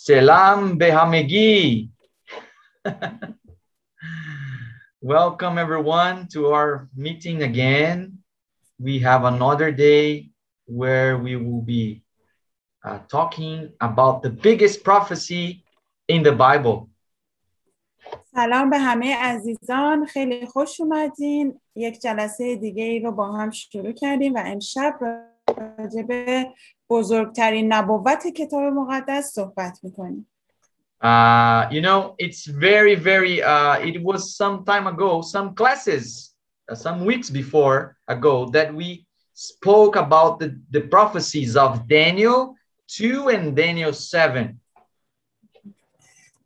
Selam به همگی. Welcome everyone to our meeting again. We have another day where we will be uh, talking about the biggest prophecy in the Bible. سلام به همه عزیزان خیلی خوش اومدین یک جلسه دیگه ای رو با هم شروع کردیم و امشب راجع به بزرگترین نبوت کتاب مقدس صحبت می‌کنیم Uh, you know, it's very, very, uh, it was some time ago, some classes, uh, some weeks before ago, that we spoke about the, the prophecies of Daniel 2 and Daniel 7.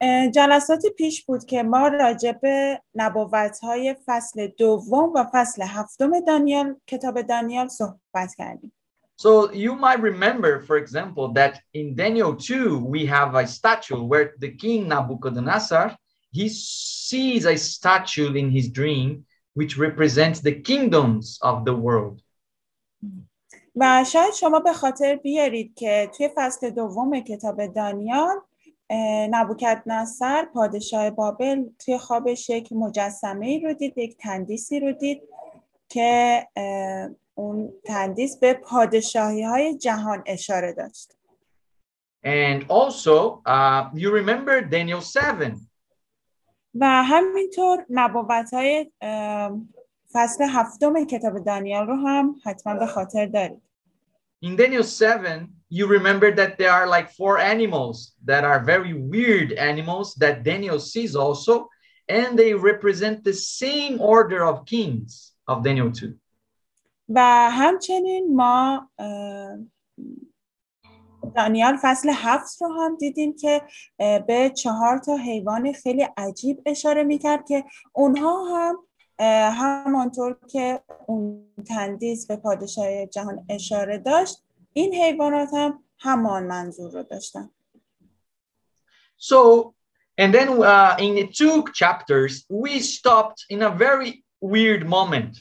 اه، جلسات پیش بود که ما راجع به نبوت های فصل دوم و فصل هفتم دانیال کتاب دانیال صحبت کردیم So you might remember, for example, that in Daniel 2, we have a statue where the king Nabucodonosor, he sees a statue in his dream, which represents the kingdoms of the world. و شاید شما به خاطر بیارید که توی فصل دوم کتاب دانیال اه، نبوکدنصر پادشاه بابل توی خوابش یک مجسمه ای رو دید یک تندیسی رو دید که اه، اون تندیس به پادشاهی های جهان اشاره داشت And also, uh, you remember Daniel 7. و همینطور نبوت های فصل هفتم کتاب دانیال رو هم حتما به خاطر دارید In Daniel 7, you remember that there are like four animals that are very weird animals that Daniel sees also, and they represent the same order of kings of Daniel 2. و همچنین ما دانیال فصل هفت رو هم دیدیم که به چهار تا حیوان خیلی عجیب اشاره می‌کرد که اونها هم همانطور که اون تندیس به پادشاه جهان اشاره داشت این حیوانات هم همان منظور رو داشتن So, and then uh, in the two chapters, we stopped in a very weird moment.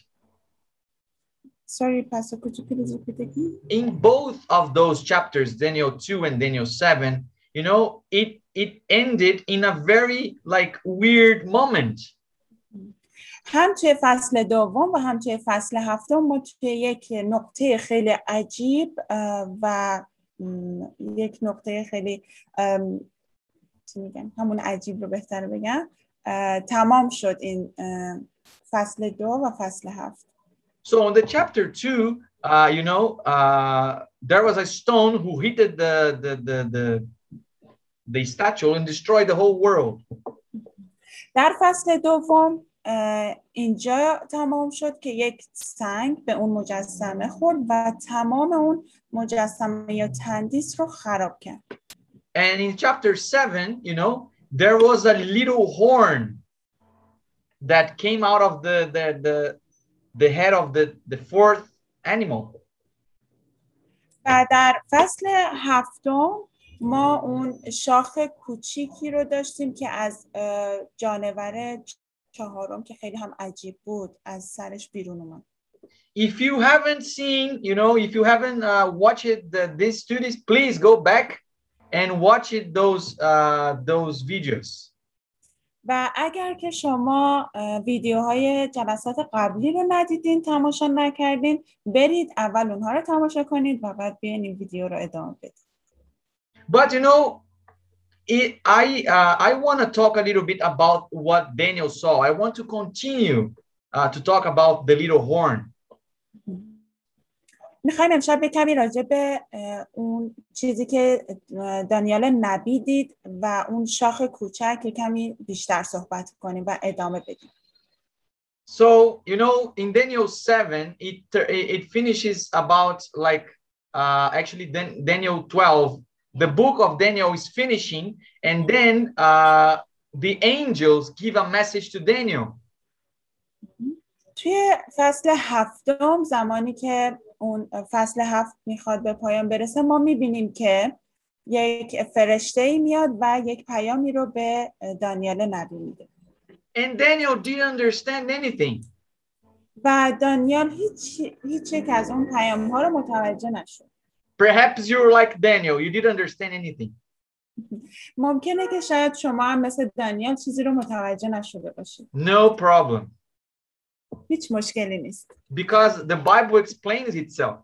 Sorry, Pastor, could you please repeat again? In both of those chapters, Daniel 2 and Daniel 7, you know, it it ended in a very like weird moment. هم توی فصل دوم و هم توی فصل هفتم ما توی یک نقطه خیلی عجیب و یک نقطه خیلی چی میگن همون عجیب رو بهتر بگم تمام شد این فصل دو و فصل هفت So in the chapter 2, uh, you know, uh, there was a stone who hit the the the the, the statue and destroyed the whole world. در فصل دوم اه، اینجا تمام شد که یک سنگ به اون مجسمه خورد و تمام اون مجسمه یا تندیس رو خراب کرد And in chapter 7, you know, there was a little horn that came out of the the the, the head of the the fourth animal. و در فصل هفتم ما اون شاخ کوچیکی رو داشتیم که از اه، جانور چهارم که خیلی هم عجیب بود از سرش بیرون اومد If you haven't seen, you know, if you haven't uh, watched it, the, these studies, please go back and watch it those uh, those videos. و اگر که شما ویدیوهای جلسات قبلی رو ندیدین تماشا نکردین برید اول اونها رو تماشا کنید و بعد بیاین این ویدیو رو ادامه بدید But you know, it, I uh, I want to talk a little bit about what Daniel saw. I want to continue uh, to talk about the little horn. می‌خوایم امشب به کمی راجع به اون چیزی که دانیال نبی دید و اون شاخ کوچک کمی بیشتر صحبت کنیم و ادامه بدیم So you know, in Daniel seven, it it finishes about like uh, actually then Daniel twelve. The book of Daniel is finishing, and then uh, the angels give a message to Daniel. توی فصل هفتم زمانی که اون فصل هفت می‌خواد به پایان برسه ما می‌بینیم که یک فرشته ای میاد و یک پیامی رو به دانیال نبی میده And Daniel didn't understand anything. و دانیال هیچ هیچ یک از اون پیام ها رو متوجه نشد Perhaps you're like Daniel, you didn't understand anything. ممکنه که شاید شما هم مثل دانیال چیزی رو متوجه نشده باشید No problem. هیچ مشکلی نیست Because the Bible explains itself.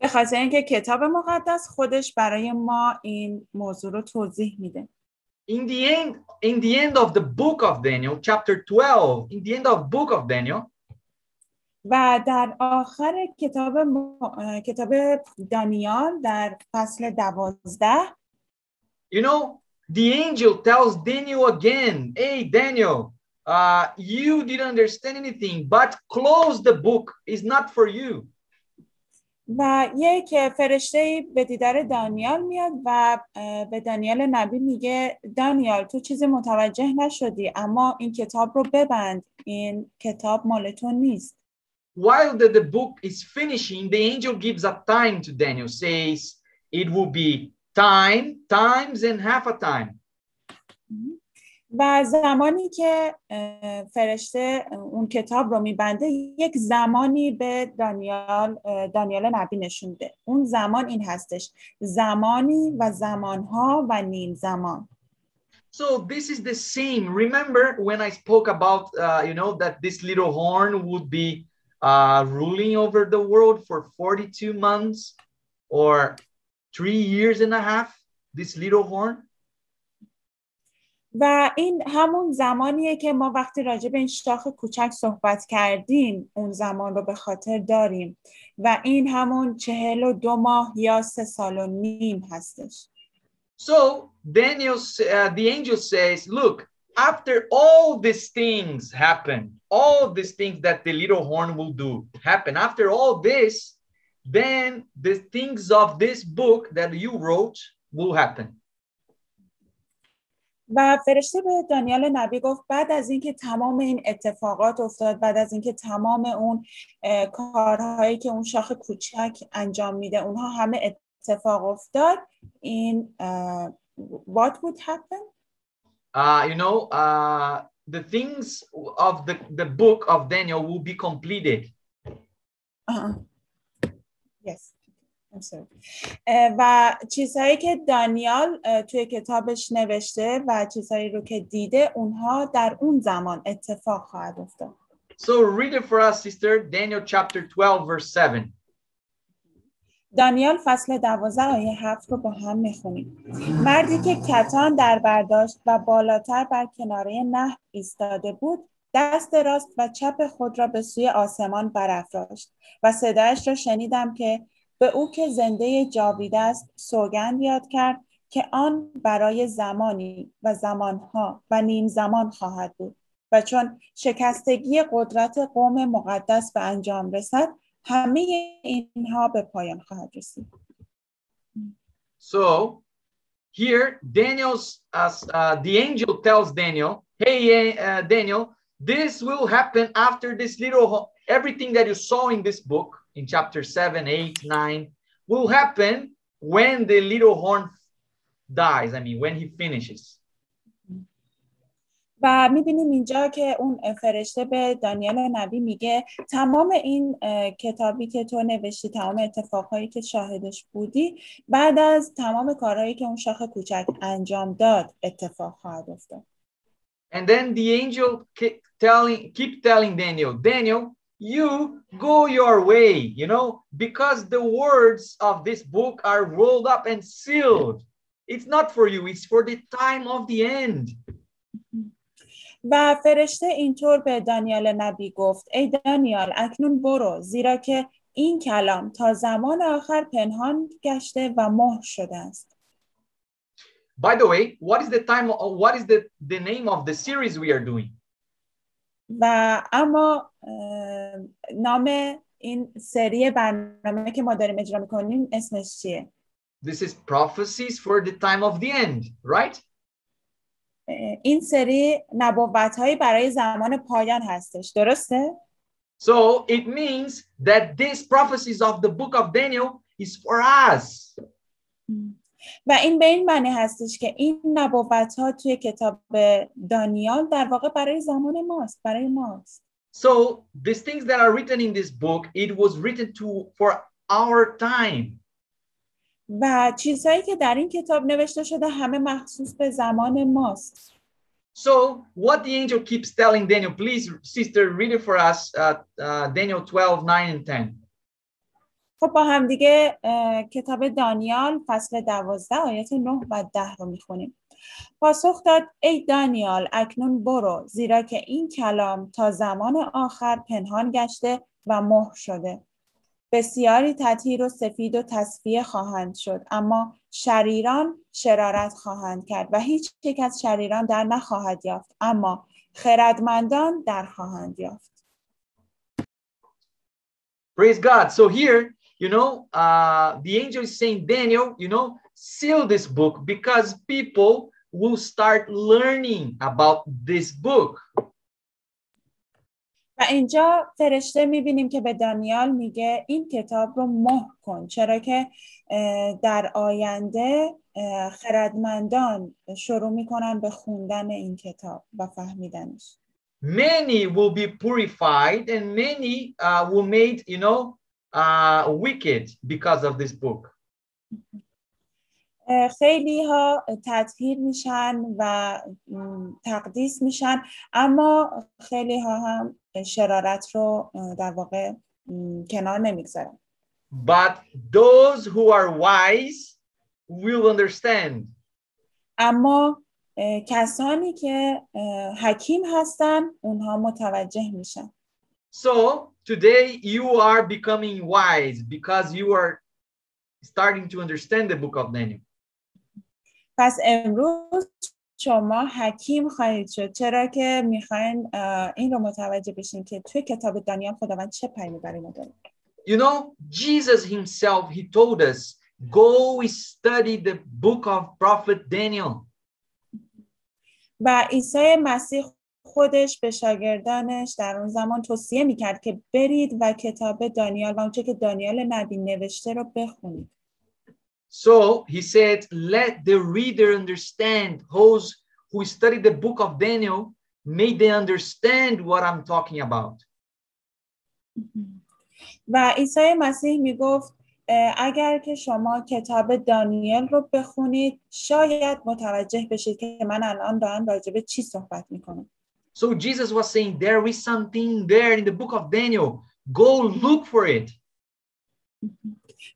به خاطر اینکه کتاب مقدس خودش برای ما این موضوع رو توضیح میده In the end, in the end of the book of Daniel, chapter 12, in the end of book of Daniel, و در آخر کتاب م- کتاب دانیال در فصل دوازده you know, the angel tells Daniel again, hey, Daniel, uh, you didn't understand anything, but close the book. It's not for you. و یک فرشته به دیدار دانیال میاد و اه، به دانیال نبی میگه دانیال تو چیزی متوجه نشدی اما این کتاب رو ببند این کتاب مال تو نیست While the, the book is finishing, the angel gives a time to Daniel, says it will be time, times, and half a time. و زمانی که فرشته اون کتاب رو میبنده یک زمانی به دانیال دانیال نبی نشونده اون زمان این هستش زمانی و زمانها و نیم زمان So this is the same. Remember when I spoke about, uh, you know, that this little horn would be uh, ruling over the world for 42 months or three years and a half? This little horn. و این همون زمانیه که ما وقتی راجع به این شاخ کوچک صحبت کردیم اون زمان رو به خاطر داریم و این همون چهل و دو ماه یا سه سال و نیم هستش So Daniel, uh, the angel says, look, after all these things happen, all these things that the little horn will do happen, after all this, then the things of this book that you wrote will happen. و فرشته به دانیال نبی گفت بعد از اینکه تمام این اتفاقات افتاد بعد از اینکه تمام اون کارهایی که اون شاخ کوچک انجام میده اونها همه اتفاق افتاد این what would happen Uh, you know, uh, the things of the, the book of Daniel will be completed. آه. yes. و چیزهایی که دانیال توی کتابش نوشته و چیزهایی رو که دیده اونها در اون زمان اتفاق خواهد افتاد So read it for us, sister. Daniel chapter 12, verse 7. دانیال فصل دوازده آیه هفت رو با هم می‌خونیم مردی که کتان در برداشت و بالاتر بر کناره نهر ایستاده بود دست راست و چپ خود را به سوی آسمان برافراشت و صدایش را شنیدم که به او که زنده جاوید است سوگند یاد کرد که آن برای زمانی و زمانها و نیم زمان خواهد بود و چون شکستگی قدرت قوم مقدس به انجام رسد همه اینها به پایان خواهد رسید. So here, Daniel's, as uh, the angel tells Daniel, hey, uh, Daniel, this will happen after this little, everything that you saw in this book, in chapter 7, 8, 9, will happen when the little horn dies. I mean, when he finishes. و می‌بینیم اینجا که اون فرشته به دانیال نبی میگه تمام این کتابی که تو نوشتی تمام اتفاقهایی که شاهدش بودی بعد از تمام کارهایی که اون شاخ کوچک انجام داد اتفاق خواهد افتاد And then the angel keep telling, keep telling Daniel, Daniel, you go your way, you know, because the words of this book are rolled up and sealed. It's not for you, it's for the time of the end. و فرشته اینطور به دانیال نبی گفت ای دانیال اکنون برو زیرا که این کلام تا زمان آخر پنهان گشته و مهر شده است By the way, what is the time of what is the, the name of the series we are doing? و اما نام این سری برنامه که ما داریم اجرا می‌کنیم اسمش چیه This is prophecies for the time of the end, right? این سری نبوت هایی برای زمان پایان هستش درسته؟ So it means that these prophecies of the book of Daniel is for us. و این به این معنی هستش که این نبوت ها توی کتاب دانیال در واقع برای زمان ماست برای ماست So these things that are written in this book, it was written to for our time. و چیزهایی که در این کتاب نوشته شده همه مخصوص به زمان ماست So, what the angel keeps telling Daniel, please, sister, read it for us, uh, uh, Daniel 12, 9, and 10. خب با هم دیگه کتاب دانیال فصل دوازده آیات 9 و 10 رو می‌خونیم. پاسخ داد ای دانیال اکنون برو زیرا که این کلام تا زمان آخر پنهان گشته و مهر شده. بسیاری تطهیر و سفید و تصفیه خواهند شد اما شریران شرارت خواهند کرد و هیچ یک از شریران در نخواهد یافت اما خردمندان در خواهند یافت. Praise God. So, here, you know, uh, the angel is saying, Daniel, you know, seal this book because people will start learning about this book. و اینجا فرشته میبینیم که به دانیال میگه این کتاب رو مهر کن چرا که اه، در آینده اه، خردمندان شروع میکنن به خوندن این کتاب و فهمیدنش Many will be purified and many uh, will made, you know, uh, wicked because of this book. خیلی ها تطهیر میشن و تقدیس میشن اما خیلی ها هم شرارت رو در واقع کنار نمی‌گذارن But those who are wise will understand. اما کسانی که حکیم هستن اونها متوجه میشن So today you are becoming wise because you are starting to understand the book of Daniel. پس امروز شما حکیم خواهید شد چرا که میخواین این رو متوجه بشین که توی کتاب دانیال خداوند چه پیامی برای ما داره You know, Jesus himself, he told us, go study the book of prophet Daniel. و عیسی مسیح خودش به شاگردانش در اون زمان توصیه می‌کرد که برید و کتاب دانیال و اونچه که دانیال نبی نوشته رو بخونید So he said, let the reader understand. Those who study the book of Daniel, may they understand what I'm talking about. و عیسی مسیح می‌گفت اه، اگر که شما کتاب دانیل رو بخونید شاید متوجه بشید که من الان دارم راجع به چی صحبت می‌کنم So Jesus was saying, there is something there in the book of Daniel. Go look for it.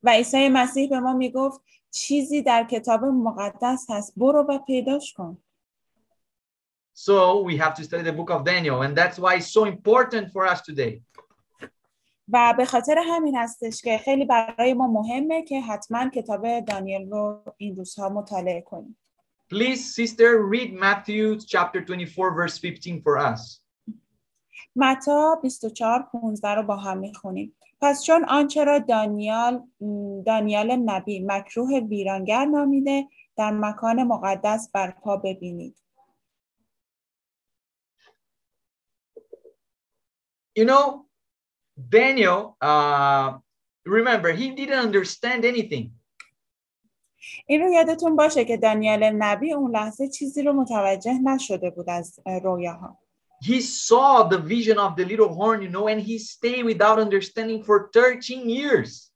و عیسی مسیح به ما میگفت چیزی در کتاب مقدس هست برو و پیداش کن So we have to study the book of Daniel, and that's why it's so important for us today. و به خاطر همین هستش که خیلی برای ما مهمه که حتما کتاب دانیل رو این روزها مطالعه کنیم Please, sister, read Matthew chapter 24, verse 15 for us. متا 24 15 رو با هم می‌خونیم پس چون آنچه را دانیال دانیال نبی مکروه ویرانگر نامیده در مکان مقدس برپا ببینید You know, Daniel, uh, remember, he didn't understand anything. این رو یادتون باشه که دانیال نبی اون لحظه چیزی رو متوجه نشده بود از اه، رویاها. He saw the vision of the little horn, you know, and he stayed without understanding for 13 years.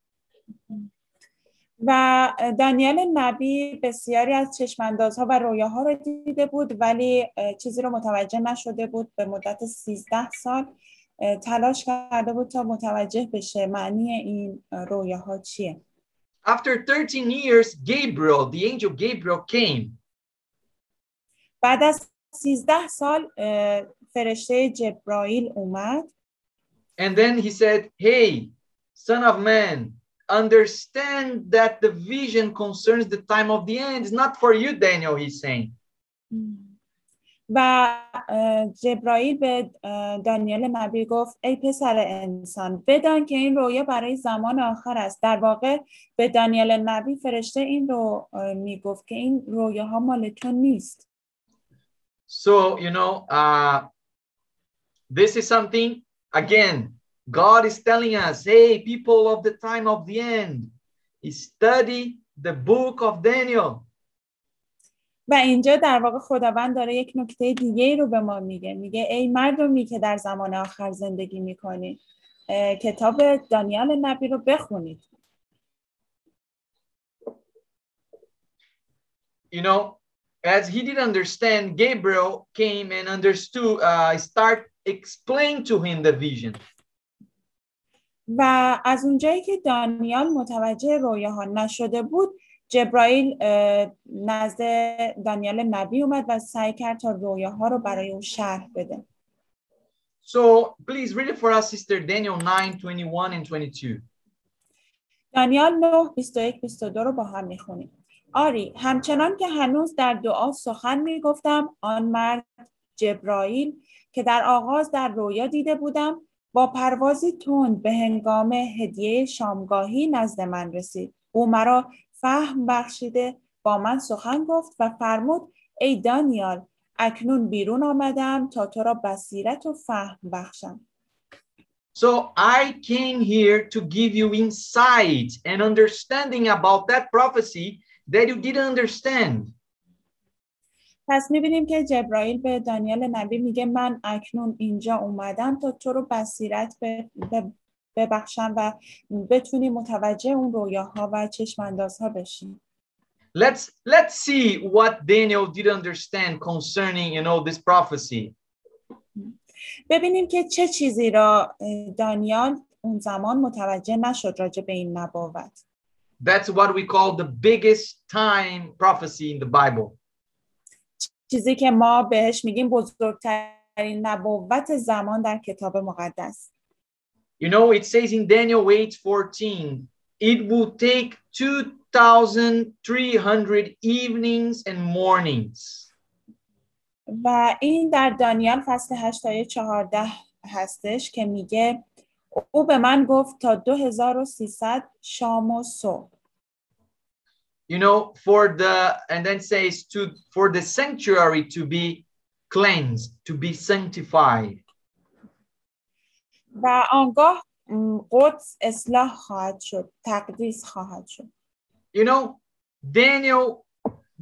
و دانیال نبی بسیاری از چشماندازها و رویاها رو دیده بود ولی چیزی رو متوجه نشده بود. به مدت 13 سال تلاش کرده بود تا متوجه بشه معنی این اه، رویاها چیه. After 13 years, Gabriel, the angel Gabriel, came بعد از 13 سال اه، فرشته جبرائیل اومد and then he said, Hey, son of man, understand that the vision concerns the time of the end. It's not for you, Daniel, he's saying. و جبرائیل به دانیال نبی گفت ای پسر انسان بدان که این رویا برای زمان آخر است در واقع به دانیال نبی فرشته این رو می‌گفت که این رویاها مال تو نیست So, you know, uh, this is something, again, God is telling us, hey, people of the time of the end, study the book of Daniel. و اینجا در واقع خداوند داره یک نکته دیگه ای رو به ما میگه میگه ای مردمی که در زمان آخر زندگی می‌کنید کتاب دانیال نبی رو بخونید you know, as he didn't understand, Gabriel came and understood, uh, start explain to him the vision. و از اونجایی که دانیال متوجه رویاها نشده بود جبرائیل نزد دانیال نبی اومد و سعی کرد تا رویاها رو برای او شرح بده. So please read it for us, Sister Daniel 9, 21 and 22. دانیال 9 21 22 رو با هم می‌خونیم. آری همچنان که هنوز در دعا سخن می‌گفتم آن مرد جبرائیل که در آغاز در رویا دیده بودم با پروازی تند به هنگام هدیه شامگاهی نزد من رسید. او مرا فهم بخشیده با من سخن گفت و فرمود ای دانیال اکنون بیرون آمدم تا تو را بصیرت و فهم بخشم So I came here to give you insight and understanding about that prophecy that you didn't understand. پس می‌بینیم که جبرائیل به دانیال نبی میگه من اکنون اینجا اومدم تا تو رو بصیرت به- به- ببخشم و بتونی متوجه اون رویاها و چشم اندازها بشی Let's let's see what Daniel did understand concerning you know this prophecy. ببینیم که چه چیزی را دانیال اون زمان متوجه نشد راجع به این نبوت That's what we call the biggest time prophecy in the Bible. چیزی که ما بهش میگیم بزرگترین نبوت زمان در کتاب مقدس You know, it says in Daniel 8:14, it will take 2,300 evenings and mornings. و این در دانیال فصل 8 آیه 14 هستش که میگه او به من گفت تا 2300 شام و صبح You know, for the and then says to for the sanctuary to be cleansed, to be sanctified. و آنگاه قدس اصلاح خواهد شد تقدیس خواهد شد You know, Daniel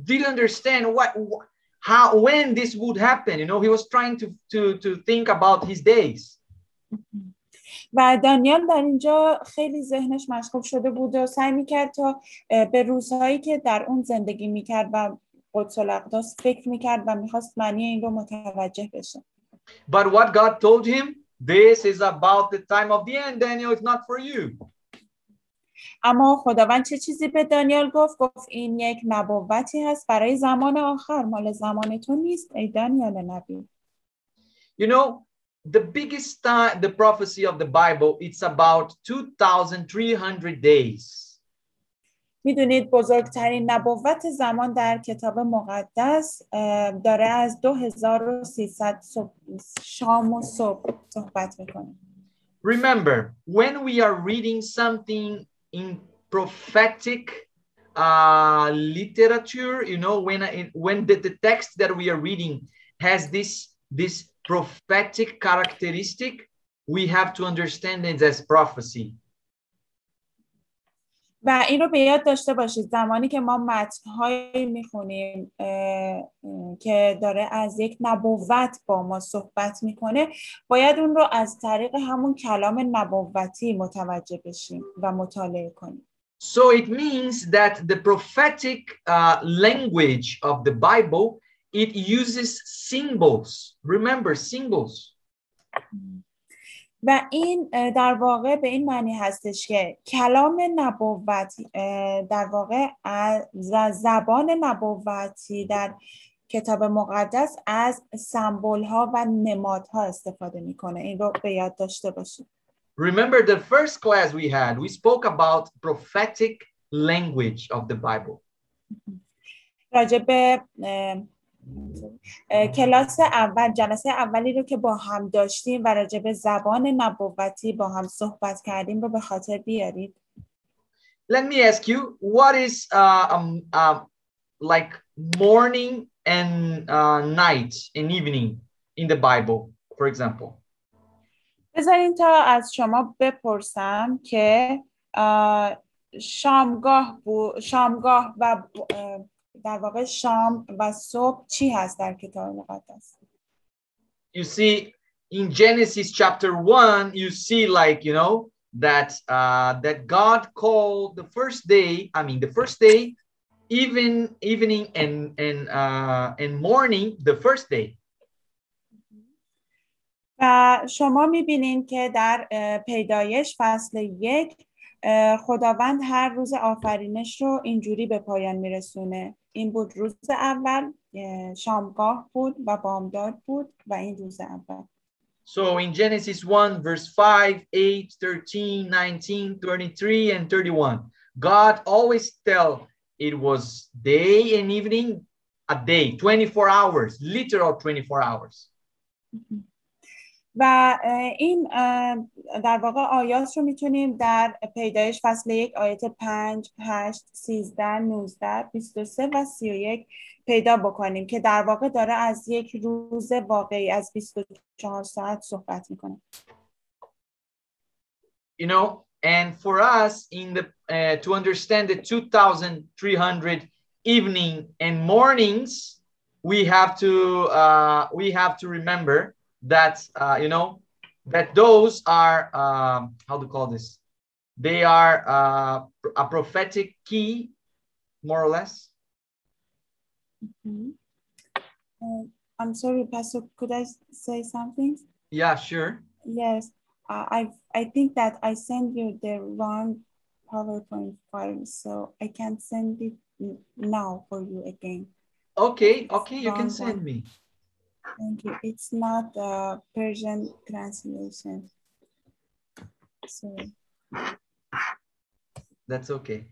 didn't understand what wh- how when this would happen. You know, he was trying to to to think about his days. و دانیال در اینجا خیلی ذهنش مشغول شده بود و سعی می‌کرد تا به روزهایی که در اون زندگی می‌کرد و قدس الاقداس فکر می‌کرد و می‌خواست معنی این رو متوجه بشه But what God told him, this is about the time of the end, Daniel. It's not for you. اما خداوند چه چیزی به دانیال گفت گفت این یک نبوتی هست برای زمان آخر مال زمان تو نیست ای دانیال نبی You know, the biggest time, the prophecy of the Bible, it's about 2,300 days. میدونید بزرگترین نبوت زمان در کتاب مقدس اه، داره از 2300 صبح- شام و صبح صحبت میکنه Remember, when we are reading something in prophetic uh, literature, you know, when I- when the, the text that we are reading has this this prophetic characteristic, we have to understand it as prophecy. و این رو به یاد داشته باشید زمانی که ما متنهایی می‌خونیم که داره از یک نبوت با ما صحبت می‌کنه باید اون رو از طریق همون کلام نبوتی متوجه بشیم و مطالعه کنیم So it means that the prophetic uh, language of the Bible it uses symbols. Remember symbols. و این در واقع به این معنی هستش که کلام نبوت در واقع زبان نبوتی در کتاب مقدس از سمبول ها و نمادها استفاده می‌کنه این رو به یاد داشته باشید Remember the first class we had, we spoke about prophetic language of the Bible. اه، کلاس اول جلسه اولی رو که با هم داشتیم و راجع به زبان نبوتی با هم صحبت کردیم رو به خاطر بیارید Let me ask you, what is uh, um, uh, like morning and uh, night and evening in the Bible, for example? بذارین تا از شما بپرسم که اه، شامگاه بو- شامگاه و در واقع شام و صبح چی هست در کتاب مقدس You see, in Genesis chapter one, you see like you know that uh, that God called the first day. I mean, the first day even evening and and uh, and morning the first day. و شما می‌بینین که در پیدایش فصل یک خداوند هر روز آفرینش رو اینجوری به پایان میرسونه این بود روز اول اه، شامگاه بود و بامداد بود و این روز اول So in Genesis 1, verse 5, 8, 13, 19, 23, and 31, God always tell it was day and evening, a day, 24 hours, literal 24 hours. و این در واقع آیات رو می‌تونیم در پیدایش فصل یک آیت 5 8 13 19 23 و 31 پیدا بکنیم که در واقع داره از یک روز واقعی از 24 ساعت صحبت می‌کنه. You know, and for us in the uh, to understand the 2,300 evening and mornings, we have to uh, we have to remember that uh, you know that those are um, how to call this? They are uh, a prophetic key, more or less. Mhm. Uh, I'm sorry, Pastor, could I say something? Yeah, sure. Yes, uh, I I think that I sent you the wrong PowerPoint file, so I can send it now for you again. Okay, okay, you can send me. Thank you. It's not a Persian translation. Sorry. That's okay.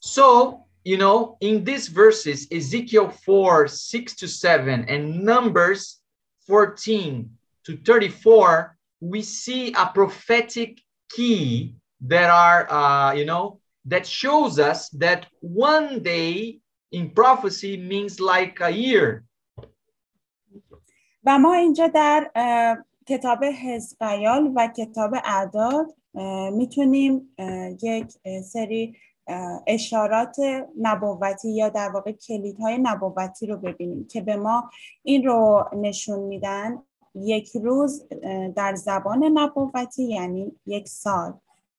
So, you know, in these verses, Ezekiel 4, 6 to 7, and Numbers 14 to 34, we see a prophetic key that are, uh, you know, that shows us that one day prophecy means like a year. و ما اینجا در کتاب حزقیال و کتاب اعداد می‌تونیم یک سری اشارات نبوتی یا در واقع کلیدهای نبوتی رو ببینیم که به ما این رو نشون میدن. یک روز در زبان نبوتی یعنی یک سال.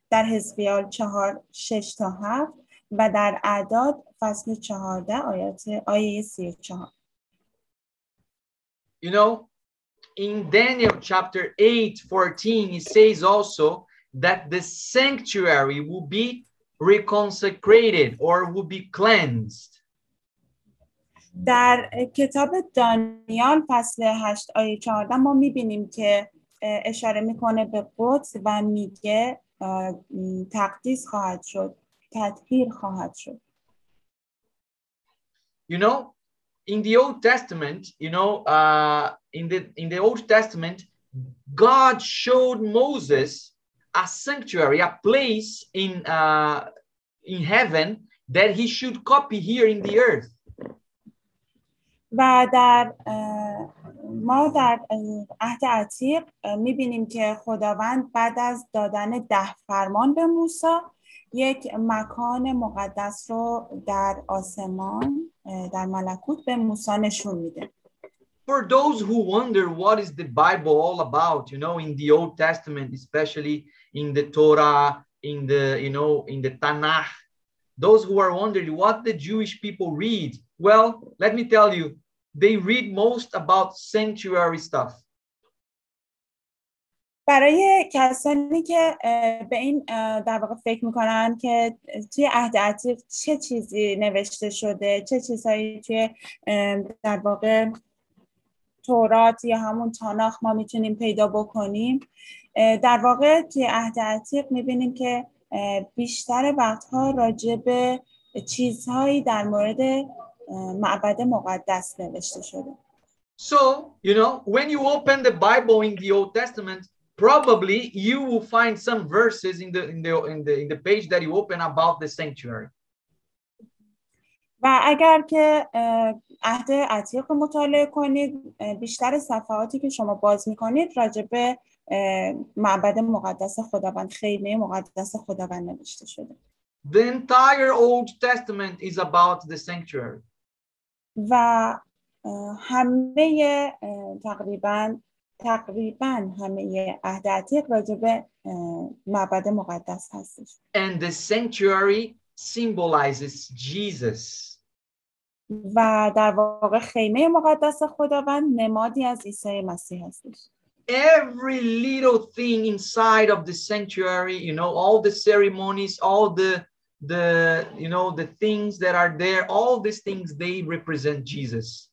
در حزقیال چهار شش تا هفت. و در اعداد فصل چهارده آیات آیه سی و چهار You know, in Daniel chapter 8, 14, it says also that the sanctuary will be reconsecrated or will be cleansed. در کتاب دانیال فصل 8 آیه 14 ما می‌بینیم که اشاره می‌کنه به قدس و میگه تقدیس خواهد شد تطهیر خواهد شد You know, in the Old Testament, you know, uh, in the in the Old Testament, God showed Moses a sanctuary, a place in uh, in heaven that he should copy here in the earth. و در ما در عهد عتیق می‌بینیم که خداوند بعد از دادن ده فرمان به موسی یک مکان مقدس رو در آسمان اه، در ملکوت به موسی نشون میده for those who wonder what is the bible all about you know in the old testament especially in the torah in the you know in the tanakh those who are wondering what the jewish people read well let me tell you they read most about sanctuary stuff برای کسانی که به این در واقع فکر می‌کنن که توی عهد عتیق چه چیزی نوشته شده چه چیزهایی توی در واقع تورات یا همون تاناخ ما می‌تونیم پیدا بکنیم. در واقع توی عهد عتیق می‌بینیم که بیشتر وقتها راجع به چیزهایی در مورد معبد مقدس نوشته شده. So you know when you open the bible in the old testament probably you will find some verses in the in the in the in the page that you open about the sanctuary و اگر که عهد عتیق رو مطالعه کنید بیشتر صفحاتی که شما باز می‌کنید راجع به معبد مقدس خداوند خیمه مقدس خداوند نوشته شده the entire old testament is about the sanctuary و همه تقریبا تقریبا همه عهد عتیق راجع به اه، معبد مقدس هستش And the sanctuary symbolizes Jesus. و در واقع خیمه مقدس خداوند نمادی از عیسی مسیح هستش Every little thing inside of the sanctuary, you know, all the ceremonies, all the the you know the things that are there, all these things they represent Jesus.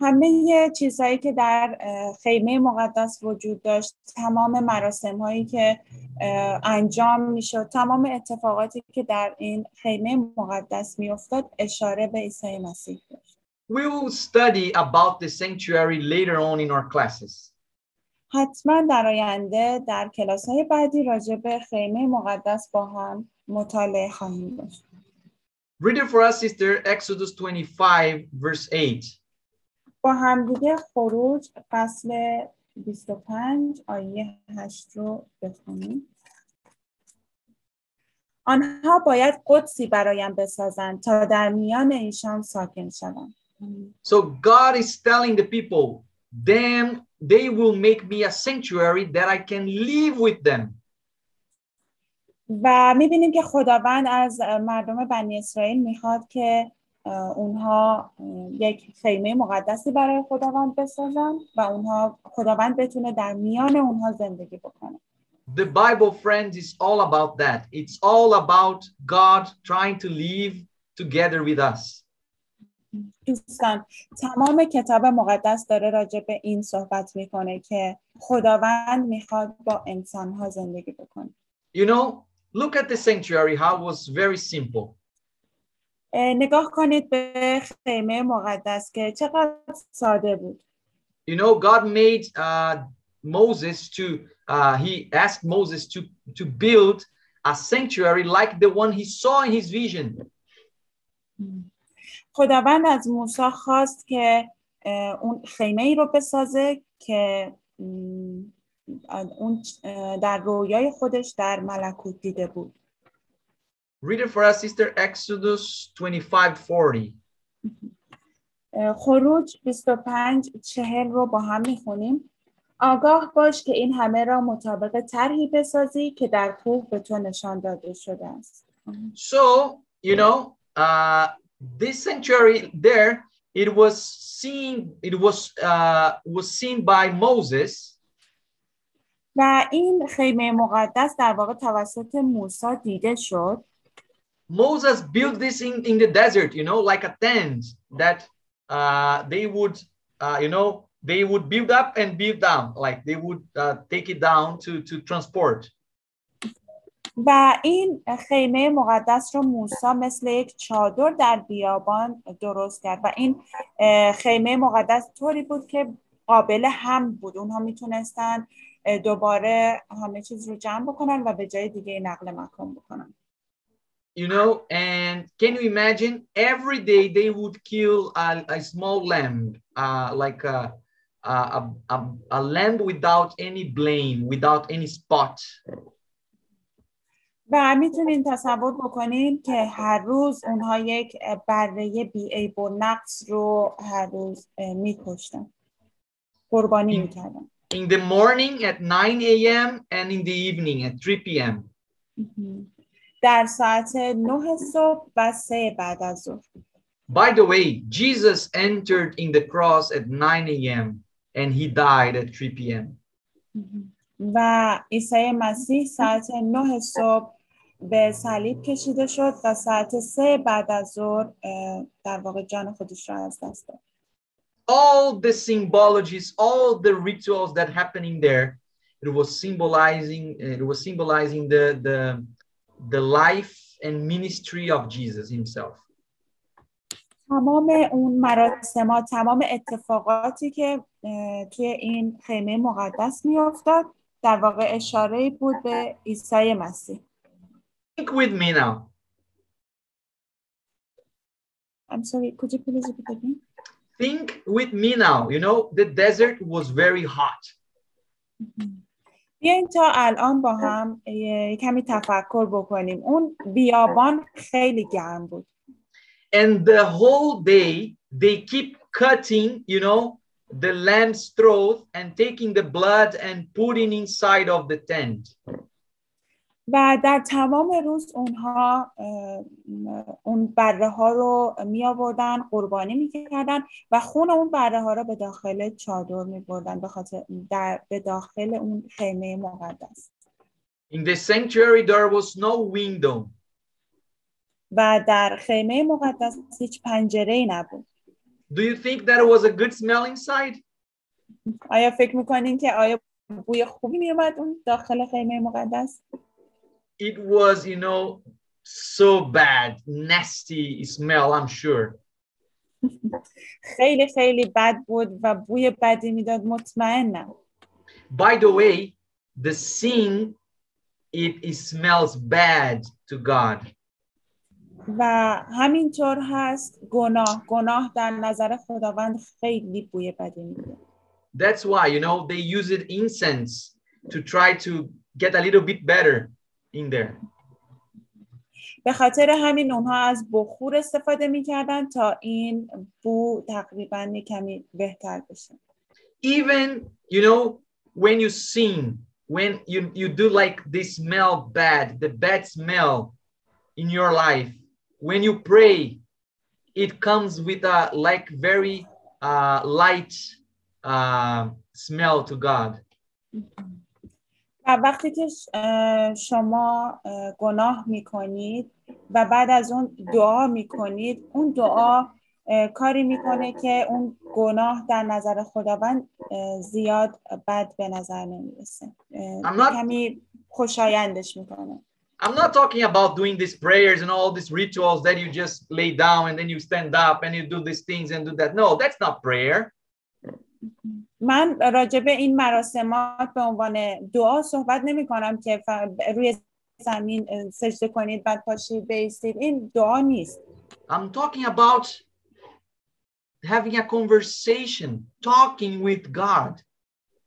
همه چیزهایی که در خیمه مقدس وجود داشت تمام مراسم هایی که انجام می‌شد تمام اتفاقاتی که در این خیمه مقدس میافتاد اشاره به عیسی مسیح داشت We will study about the sanctuary later on in our classes. حتما در آینده در کلاس های بعدی راجع به خیمه مقدس با هم مطالعه خواهیم داشت Read it for us, sister, Exodus 25, verse 8. با همدیگه خروج فصل 25 آیه 8 رو بخونیم آنها باید قدسی برایم بسازند تا در میان ایشان ساکن شوم So God is telling the people, then they will make me a sanctuary that I can live with them. و می‌بینیم که خداوند از مردم بنی اسرائیل می‌خواد که اونها یک خیمه مقدسی برای خداوند بسازن و اونها خداوند بتونه در میان اونها زندگی بکنه The Bible, friends, is all about that. It's all about God trying to live together with us. دوستان تمام کتاب مقدس داره راجع به این صحبت می‌کنه که خداوند می‌خواد با انسان ها زندگی بکنه You know, look at the sanctuary, how it was very simple. اه، نگاه کنید به خیمه مقدس که چقدر ساده بود You know, God made uh, Moses to, uh, he asked Moses to, to build a sanctuary like the one he saw in his vision. خداوند از موسی خواست که اون خیمه ای رو بسازه که اون در رویای خودش در ملکوت دیده بود Read it for us, sister, Exodus 25 40. اه، خروج 25 چهل رو با هم می‌خونیم. آگاه باش که این همه را مطابق طرحی بسازی که در کوه به تو نشان داده شده است. So, you know, uh, this sanctuary there, it was seen, it was uh, was seen by Moses, و این خیمه مقدس در واقع توسط موسی دیده شد. Moses built this in, in the desert, you know, like a tent that uh, they would, uh, you know, they would build up and build down, like they would uh, take it down to, to transport. و این خیمه مقدس رو موسی مثل یک چادر در بیابان درست کرد و این خیمه مقدس طوری بود که قابل هم بود اونها می‌تونستن دوباره همه چیز رو جمع بکنن و به جای دیگه نقل مکان بکنن You know, and can you imagine every day they would kill a, a small lamb, uh, like a, a, a, a, a lamb without any blame, without any spot. و میتونین تصور بکنین که هر روز اونها یک بره بیعیب و نقص رو هر روز اه، میکشتن قربانی میکردن In the morning at 9 a.m. and in the evening at 3 p.m. در ساعت نه صبح و سه بعد از ظهر By the way, Jesus entered in the cross at 9 a.m. and he died at 3 p.m. و عیسی مسیح ساعت نه صبح به صلیب کشیده شد و ساعت سه بعد از ظهر اه، در واقع جان خودش را از دست داد All the symbologies, all the rituals that happening there, it was symbolizing it was symbolizing the the the life and ministry of Jesus himself. تمام اون مراسم تمام اتفاقاتی که اه، توی این خیمه مقدس میافتاد در واقع اشاره بود به عیسی مسیح Think with me now. I'm sorry, could you please repeat again? Think with me now. You know, the desert was very hot. بیاین تا الان با هم کمی تفکر بکنیم اون بیابان خیلی گرم بود And the whole day they keep cutting, you know, the lamb's throat and taking the blood and putting inside of the tent. و در تمام روز اونها اون بره ها رو می آوردن قربانی می کردن و خون اون بره ها رو به داخل چادر می بردن به خاطر در به داخل اون خیمه مقدس In the sanctuary, there was no window. و در خیمه مقدس هیچ پنجره ای نبود Do you think that it was a good smell inside? آیا فکر می‌کنین که آیا بوی خوبی می اومد اون داخل خیمه مقدس It was, you know, so bad, nasty smell, I'm sure. خیلی خیلی بد بود و بوی بدی میداد مطمئنم By the way, the sin, it, it smells bad to God. و همینطور هست گناه گناه در نظر خداوند خیلی بوی بدی میده That's why, you know, they use it incense to try to get a little bit better in there. به خاطر همین اونها از بخور استفاده میکردن تا این بو تقریبا یه کمی بهتر بشه Even, you know, when you sing, when you, you do like this smell bad, the bad smell in your life, when you pray, it comes with a like very uh, light uh, smell to God. و وقتی که شما اه، گناه می‌کنید و بعد از اون دعا می‌کنید اون دعا کاری می‌کنه که اون گناه در نظر خداوند زیاد بد به نظر نمی‌رسه کمی خوشایندش می‌کنه I'm not talking about doing these prayers and all these rituals that you just lay down and then you stand up and you do these things and do that. No, that's not prayer. من راجع به این مراسمات به عنوان دعا صحبت نمی کنم که روی زمین سجده کنید بعد پاشید بیستید. این دعا نیست. I'm talking about having a conversation, talking with God,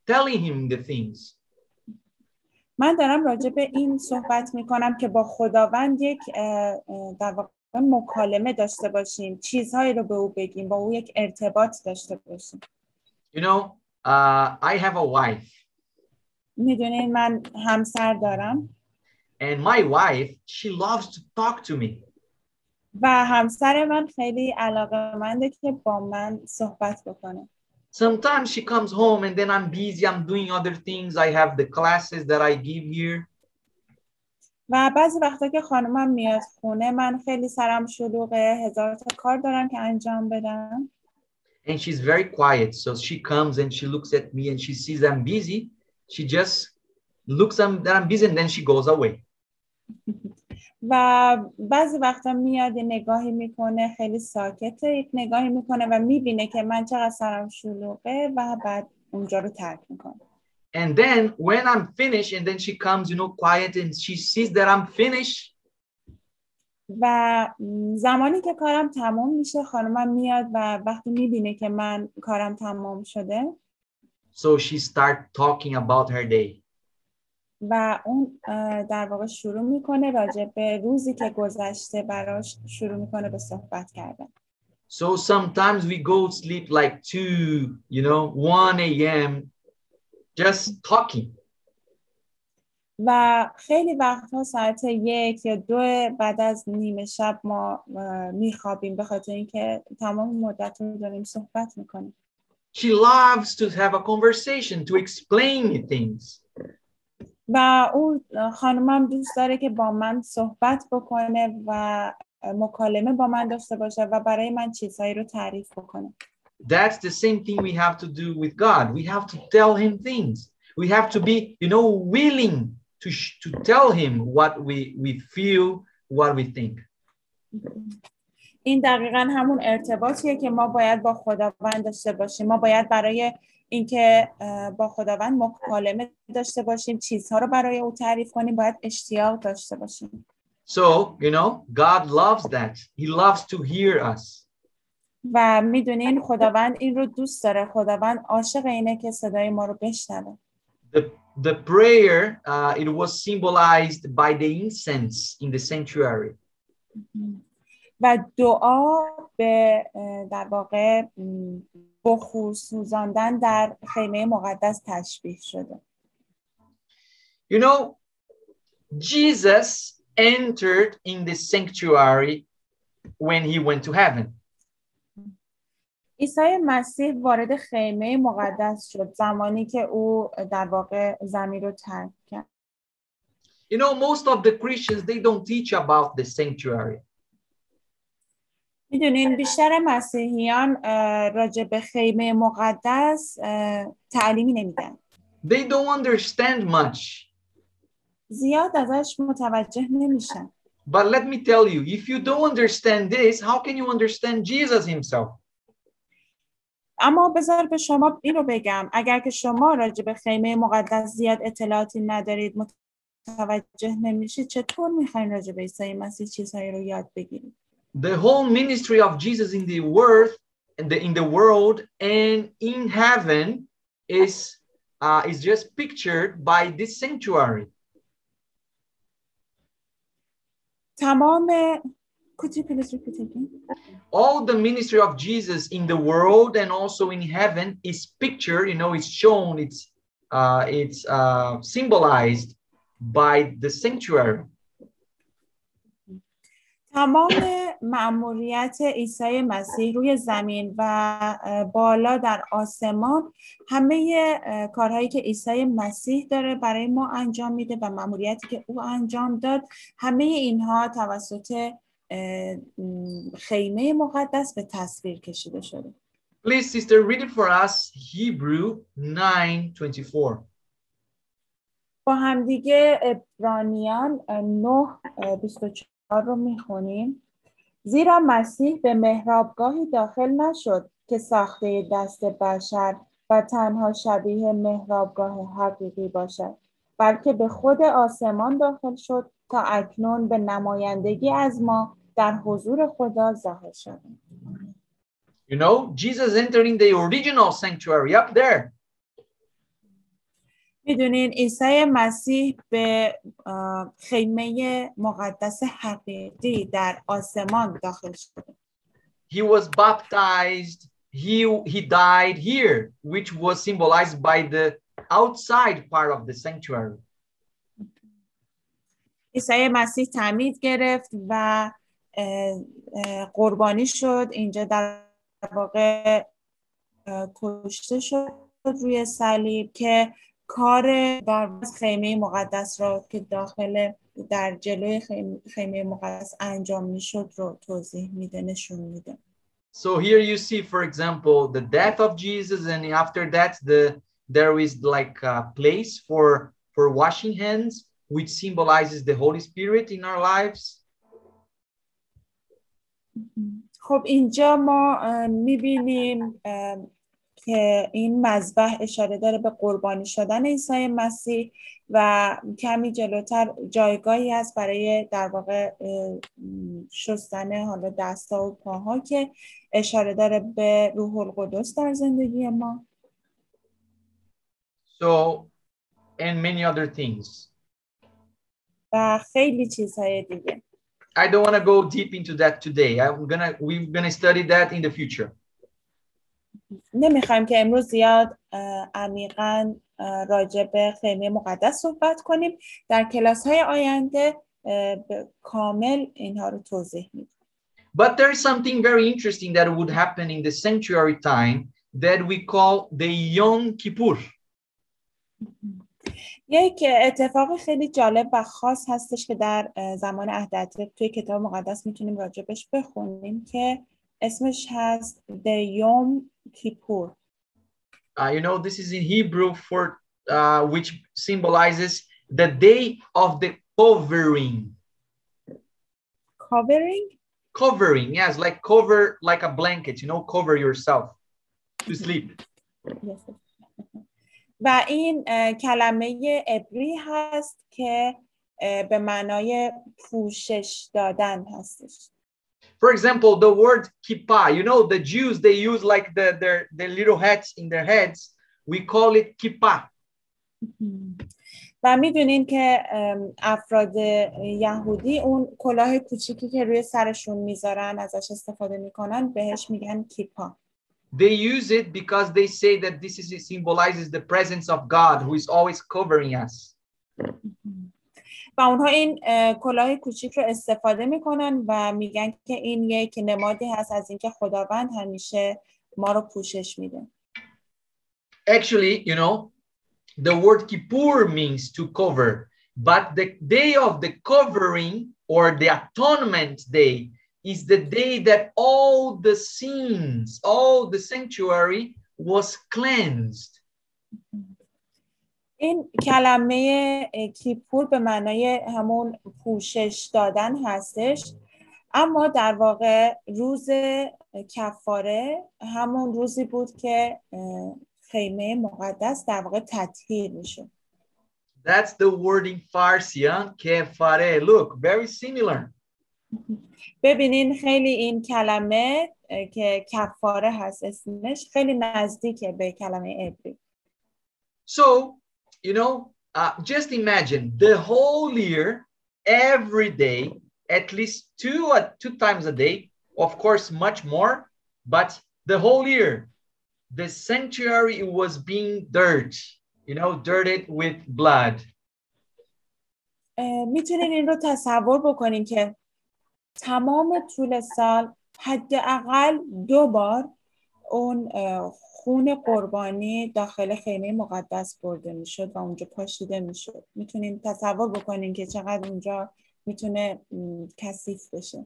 telling him the things. من دارم راجع به این صحبت می کنم که با خداوند یک در واقع مکالمه داشته باشیم. چیزهایی رو به او بگیم با او یک ارتباط داشته باشیم. You know, uh, I have a wife, میدونین من همسر دارم and my wife, she loves to talk to me. و همسر من خیلی علاقه منده که با من صحبت بکنه Sometimes she comes home and then I'm busy, I'm doing other things. I have the classes that I give here. و بعضی وقتا که خانمم میاد خونه من خیلی سرم شلوغه هزار تا کار دارم که انجام بدم and she's very quiet. So she comes and she looks at me and she sees I'm busy. She just looks I'm, that I'm busy and then she goes away. و بعضی وقتا میاد یه نگاهی میکنه خیلی ساکته یک نگاهی میکنه و میبینه که من چقدر سرم شلوغه و بعد اونجا رو ترک میکنه And then when I'm finished, and then she comes, you know, quiet and she sees that I'm finished, و زمانی که کارم تمام میشه خانمم میاد و وقتی می‌بینه که من کارم تمام شده so she start talking about her day. و اون در واقع شروع می‌کنه راجع به روزی که گذشته براش شروع می‌کنه به صحبت کردن So sometimes we go sleep like 2, you know, 1 a.m. just talking. و خیلی وقتها ساعت یک یا دو بعد از نیمه شب ما میخوابیم به خاطر اینکه تمام مدت رو داریم صحبت می‌کنیم She loves to have a conversation, to explain things. و اون خانمم دوست داره که با من صحبت بکنه و مکالمه با من داشته باشه و برای من چیزهایی رو تعریف بکنه That's the same thing we have to do with God. We have to tell him things. We have to be, you know, willing to, sh- to tell him what we, we feel, what we think. این دقیقا همون ارتباطیه که ما باید با خداوند داشته باشیم ما باید برای اینکه با خداوند مکالمه داشته باشیم چیزها رو برای او تعریف کنیم باید اشتیاق داشته باشیم So, you know, God loves that. He loves to hear us. و می‌دونین خداوند این رو دوست داره خداوند عاشق اینه که صدای ما رو بشنوه The, the prayer, uh, it was symbolized by the incense in the sanctuary. و دعا به اه، در واقع م، بخور سوزاندن در خیمه مقدس تشبیه شده You know, Jesus entered in the sanctuary when he went to heaven. عیسی مسیح وارد خیمه مقدس شد زمانی که او در واقع زمین رو ترک کرد You know, most of the Christians they don't teach about the sanctuary. می‌دونین بیشتر مسیحیان راجع به خیمه مقدس تعلیمی نمیدن They don't understand much. زیاد ازش متوجه نمیشن But let me tell you, if you don't understand this, how can you understand Jesus himself? اما بذار به شما این رو بگم اگر که شما راجع به خیمه مقدس زیاد اطلاعاتی ندارید متوجه نمیشید چطور می‌خواین راجع به عیسی مسیح چیزهایی رو یاد بگیرید The whole ministry of Jesus in the world and the, in the world and in heaven is uh, is just pictured by this sanctuary. تمام Could you please repeat again? all the ministry of Jesus in the world and also in heaven is pictured, you know, it's shown, it's uh, it's uh, symbolized by the sanctuary. تمام مأموریت عیسی مسیح روی زمین و بالا در آسمان همه کارهایی که عیسی مسیح داره برای ما انجام میده و مأموریتی که او انجام داد همه اینها توسط خیمه مقدس به تصویر کشیده شده Please, sister, read it for us. Hebrew 9:24. با همدیگه ابرانیان اه، 9 اه، 24 رو می‌خونیم زیرا مسیح به محرابگاهی داخل نشد که ساخته دست بشر و تنها شبیه محرابگاه حقیقی باشد بلکه به خود آسمان داخل شد تا اکنون به نمایندگی از ما در حضور خدا ظاهر شد You know, Jesus entering the original sanctuary up there. می‌دونین عیسی مسیح به خیمه مقدس حقیقی در آسمان داخل شد He was baptized. He he died here, which was symbolized by the outside part of the sanctuary. عیسی مسیح تعمید گرفت و قربانی شد اینجا در واقع کشته شد روی صلیب که کار در خیمه مقدس را که داخل در جلوی خیمه, مقدس انجام می‌شد رو توضیح میده نشون میده So here you see, for example, the death of Jesus, and after that, the there is like a place for for washing hands, which symbolizes the Holy Spirit in our lives. خب اینجا ما می‌بینیم که این مذبح اشاره داره به قربانی شدن عیسی مسیح و کمی جلوتر جایگاهی هست برای در واقع شستن حالا دستا و پاها که اشاره داره به روح القدس در زندگی ما So, and many other things. و خیلی چیزهای دیگه I don't want to go deep into that today. I'm gonna we're gonna study that in the future. نمیخوایم که امروز زیاد اه، عمیقا اه، راجع به خیمه مقدس صحبت کنیم در کلاس های آینده اه، به کامل اینها رو توضیح میدیم But there's something very interesting that would happen in the sanctuary time that we call the Yom Kippur. یک اتفاق خیلی جالب و خاص هستش که در زمان عهد توی کتاب مقدس می‌تونیم راجبش بخونیم که اسمش هست دیوم کیپور Uh, you know, this is in Hebrew for uh, which symbolizes the day of the covering. covering Covering, yes, like cover like a blanket, you know, cover yourself to sleep. و این کلمه عبری هست که به معنای پوشش دادن هستش For example, the word kippah, you know, the Jews they use like the their their little hats in their heads. We call it kippah. و می‌دونین که افراد یهودی اون کلاه کوچیکی که روی سرشون می‌ذارن ازش استفاده می‌کنن بهش میگن کیپا They use it because they say that this is it symbolizes the presence of God who is always covering us. و اونها این کلاه کوچیک رو استفاده میکنن و میگن که این یک نمادی هست از اینکه خداوند همیشه ما رو پوشش میده. Actually, you know, the word Kippur means to cover, but the day of the covering or the atonement day is the day that all the sins, all the sanctuary was cleansed. این کلمه کیپور به معنای همون پوشش دادن هستش اما در واقع روز کفاره همون روزی بود که خیمه مقدس در واقع تطهیر میشه That's the word in Farsi, huh? kefare. Look, very similar. ببینین خیلی این کلمه که کفاره هست اسمش خیلی نزدیکه به کلمه عبری. So, you know, uh, just imagine the whole year, every day, at least two, uh, two times a day, of course, much more, but the whole year, the sanctuary was being dirt, you know, dirted with blood. میتونین این رو تصور بکنین که تمام طول سال حداقل دو بار اون خون قربانی داخل خیمه مقدس برده می‌شد و اونجا پاشیده می‌شد. می‌تونیم تصور بکنیم که چقدر اونجا می‌تونه کثیف بشه.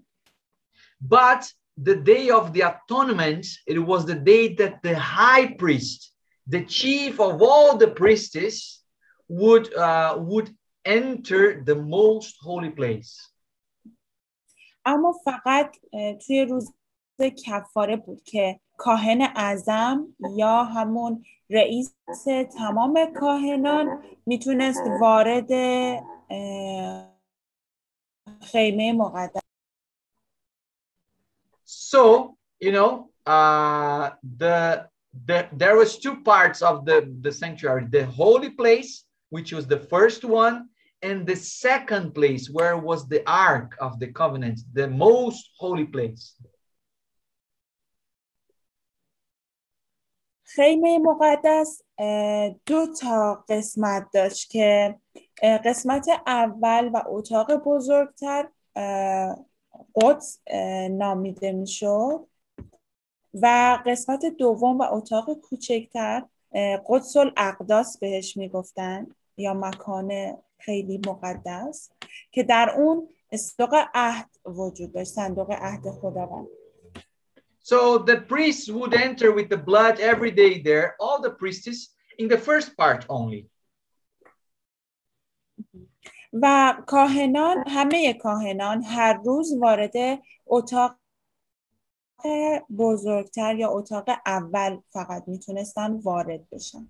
But the day of the atonement it was the day that the high priest the chief of all the priests would uh, would enter the most holy place. اما فقط توی روز کفاره بود که کاهن اعظم یا همون رئیس تمام کاهنان می‌تونست وارد خیمه مقدس So, you know, uh, the, the there was two parts of the, the sanctuary, the holy place, which was the first one, and the second place where was the ark of the covenant, the most holy place. خیمه مقدس دو تا قسمت داشت که قسمت اول و اتاق بزرگتر قدس نامیده می‌شد و قسمت دوم و اتاق کوچکتر قدس الاقداس بهش می‌گفتن یا مکان خیلی مقدس که در اون صندوق عهد وجود داشت صندوق عهد خداوند. So the priests would enter with the blood every day there, all the priests in the first part only. و کاهنان همه کاهنان هر روز وارد اتاق بزرگتر یا اتاق اول فقط می‌تونستن وارد بشن.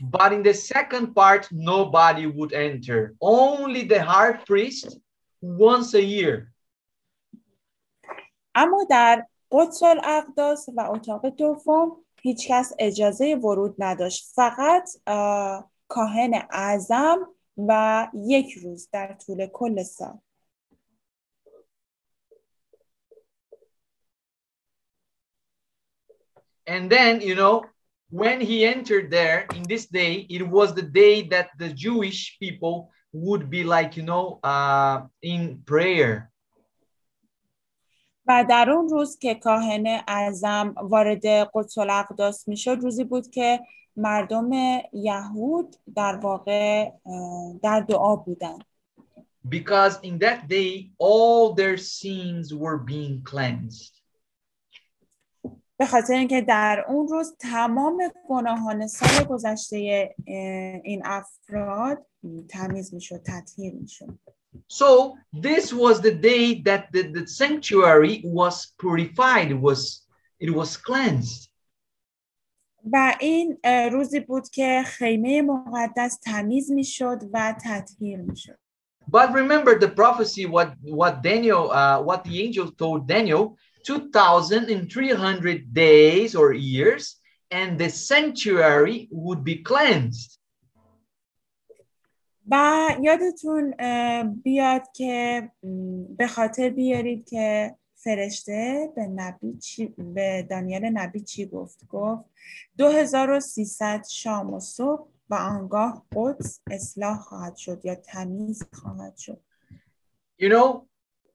But in the second part, nobody would enter. Only the high priest once a year. اما در قدس الاقداس و اتاق دوم هیچکس اجازه ورود نداشت فقط کاهن اعظم و یک روز در طول کل سال And then, you know, when he entered there in this day, it was the day that the Jewish people would be like, you know, uh, in prayer. و در اون روز که کاهن اعظم وارد قدس الاقداس میشد روزی بود که مردم یهود در واقع در دعا بودن Because in that day, all their sins were being cleansed. به خاطر اینکه در اون روز تمام گناهان سال گذشته این افراد تمیز می‌شد تطهیر می‌شد So this was the day that the, the sanctuary was purified, was it was cleansed. و این روزی بود که خیمه مقدس تمیز می‌شد و تطهیر می‌شد. But remember the prophecy, what what Daniel, uh, what the angel told Daniel, 2,300 days or years, and the sanctuary would be cleansed. و یادتون بیاد که به خاطر بیارید که فرشته به نبی چی به دانیال نبی چی گفت گفت 2300 شام و صبح و آنگاه قدس اصلاح خواهد شد یا تمیز خواهد شد You know,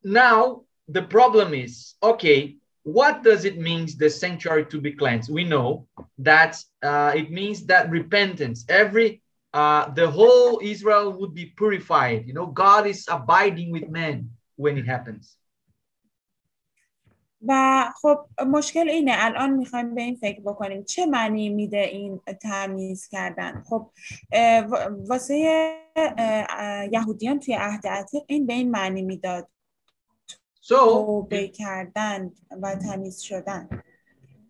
now the problem is, okay, what does it mean the sanctuary to be cleansed? We know that uh, it means that repentance, every uh, the whole Israel would be purified. You know, God is abiding with men when it happens. و خب مشکل اینه الان میخوایم به این فکر بکنیم چه معنی میده این تمیز کردن خب واسه یهودیان توی عهد عتیق این به این معنی میداد توبه کردن و تمیز شدن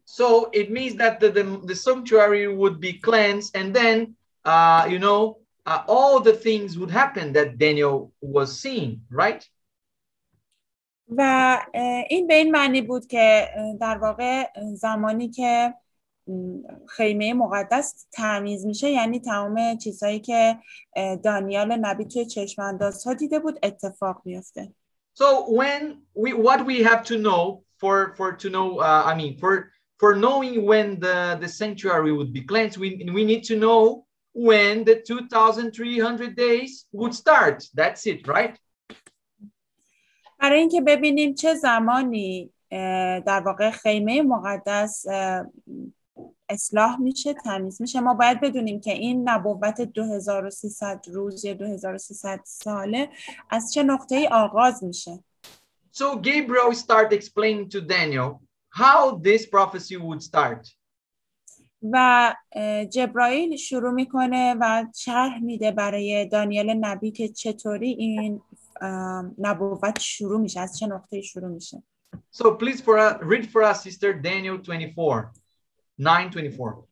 So it means that the, the, the sanctuary would be cleansed and then, uh, you know, uh, all the things would happen that Daniel was seeing, right? و این به این معنی بود که در واقع زمانی که خیمه مقدس تمیز میشه یعنی تمام چیزهایی که دانیال نبی توی چشم دیده بود اتفاق میفته So when we what we have to know for for to know uh, I mean for for knowing when the the sanctuary would be cleansed we we need to know when the 2300 days would start that's it right برای اینکه ببینیم چه زمانی در واقع خیمه مقدس اصلاح میشه تمیز میشه. ما باید بدونیم که این نبوت 2300 روز یا 2300 ساله از چه نقطه ای آغاز میشه. So Gabriel start explaining to Daniel how this prophecy would start. و جبرائیل شروع می‌کنه و شرح میده برای دانیل نبی که چطوری این نبوت شروع میشه از چه نقطه شروع میشه. So please for us, read for us sister Daniel 24 924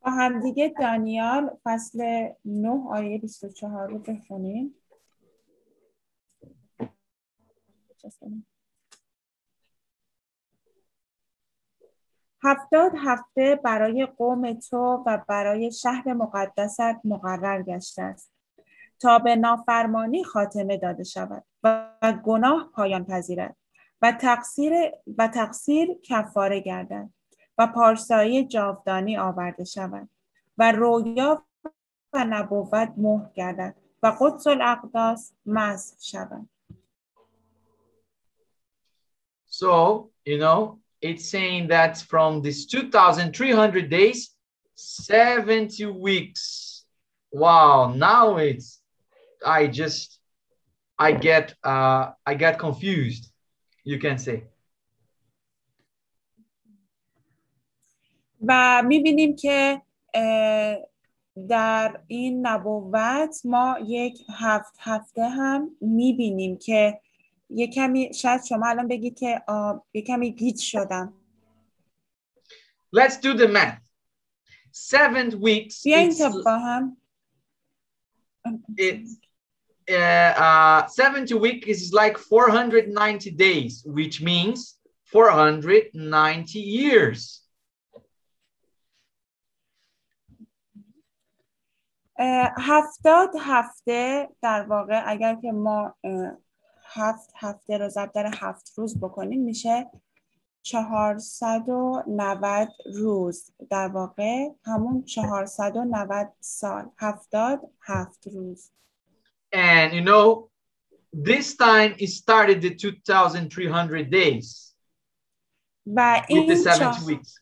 با هم دیگه دانیال فصل 9 آیه 24 رو بخونیم. هفتاد هفته برای قوم تو و برای شهر مقدست مقرر گشته است. تا به نافرمانی خاتمه داده شود و گناه پایان پذیرد و تقصیر و تقصیر کفاره گردد. و پارسایی جاودانی آورده شود و رویا و نبوت مهر گردد و قدس الاقداس مسح شود So, you know, it's saying that from these 2,300 days, 70 weeks. Wow, now it's I just I get uh, I get confused. You can say. و می‌بینیم که در این نبوت ما یک هفت هفته هم می‌بینیم که یه کمی شاید شما الان بگید که یه کمی گیج شدم Let's do the math. Seven weeks. It's uh, uh, 70 week is like 490 days, which means 490 years. هفتاد هفته در واقع اگر که ما هفت هفته رو ضرب در هفت روز بکنیم میشه 490 روز در واقع همون 490 سال. هفتاد هفت روز. And you know, this time it started the 2,300 days. و with the این 70 چهار- weeks.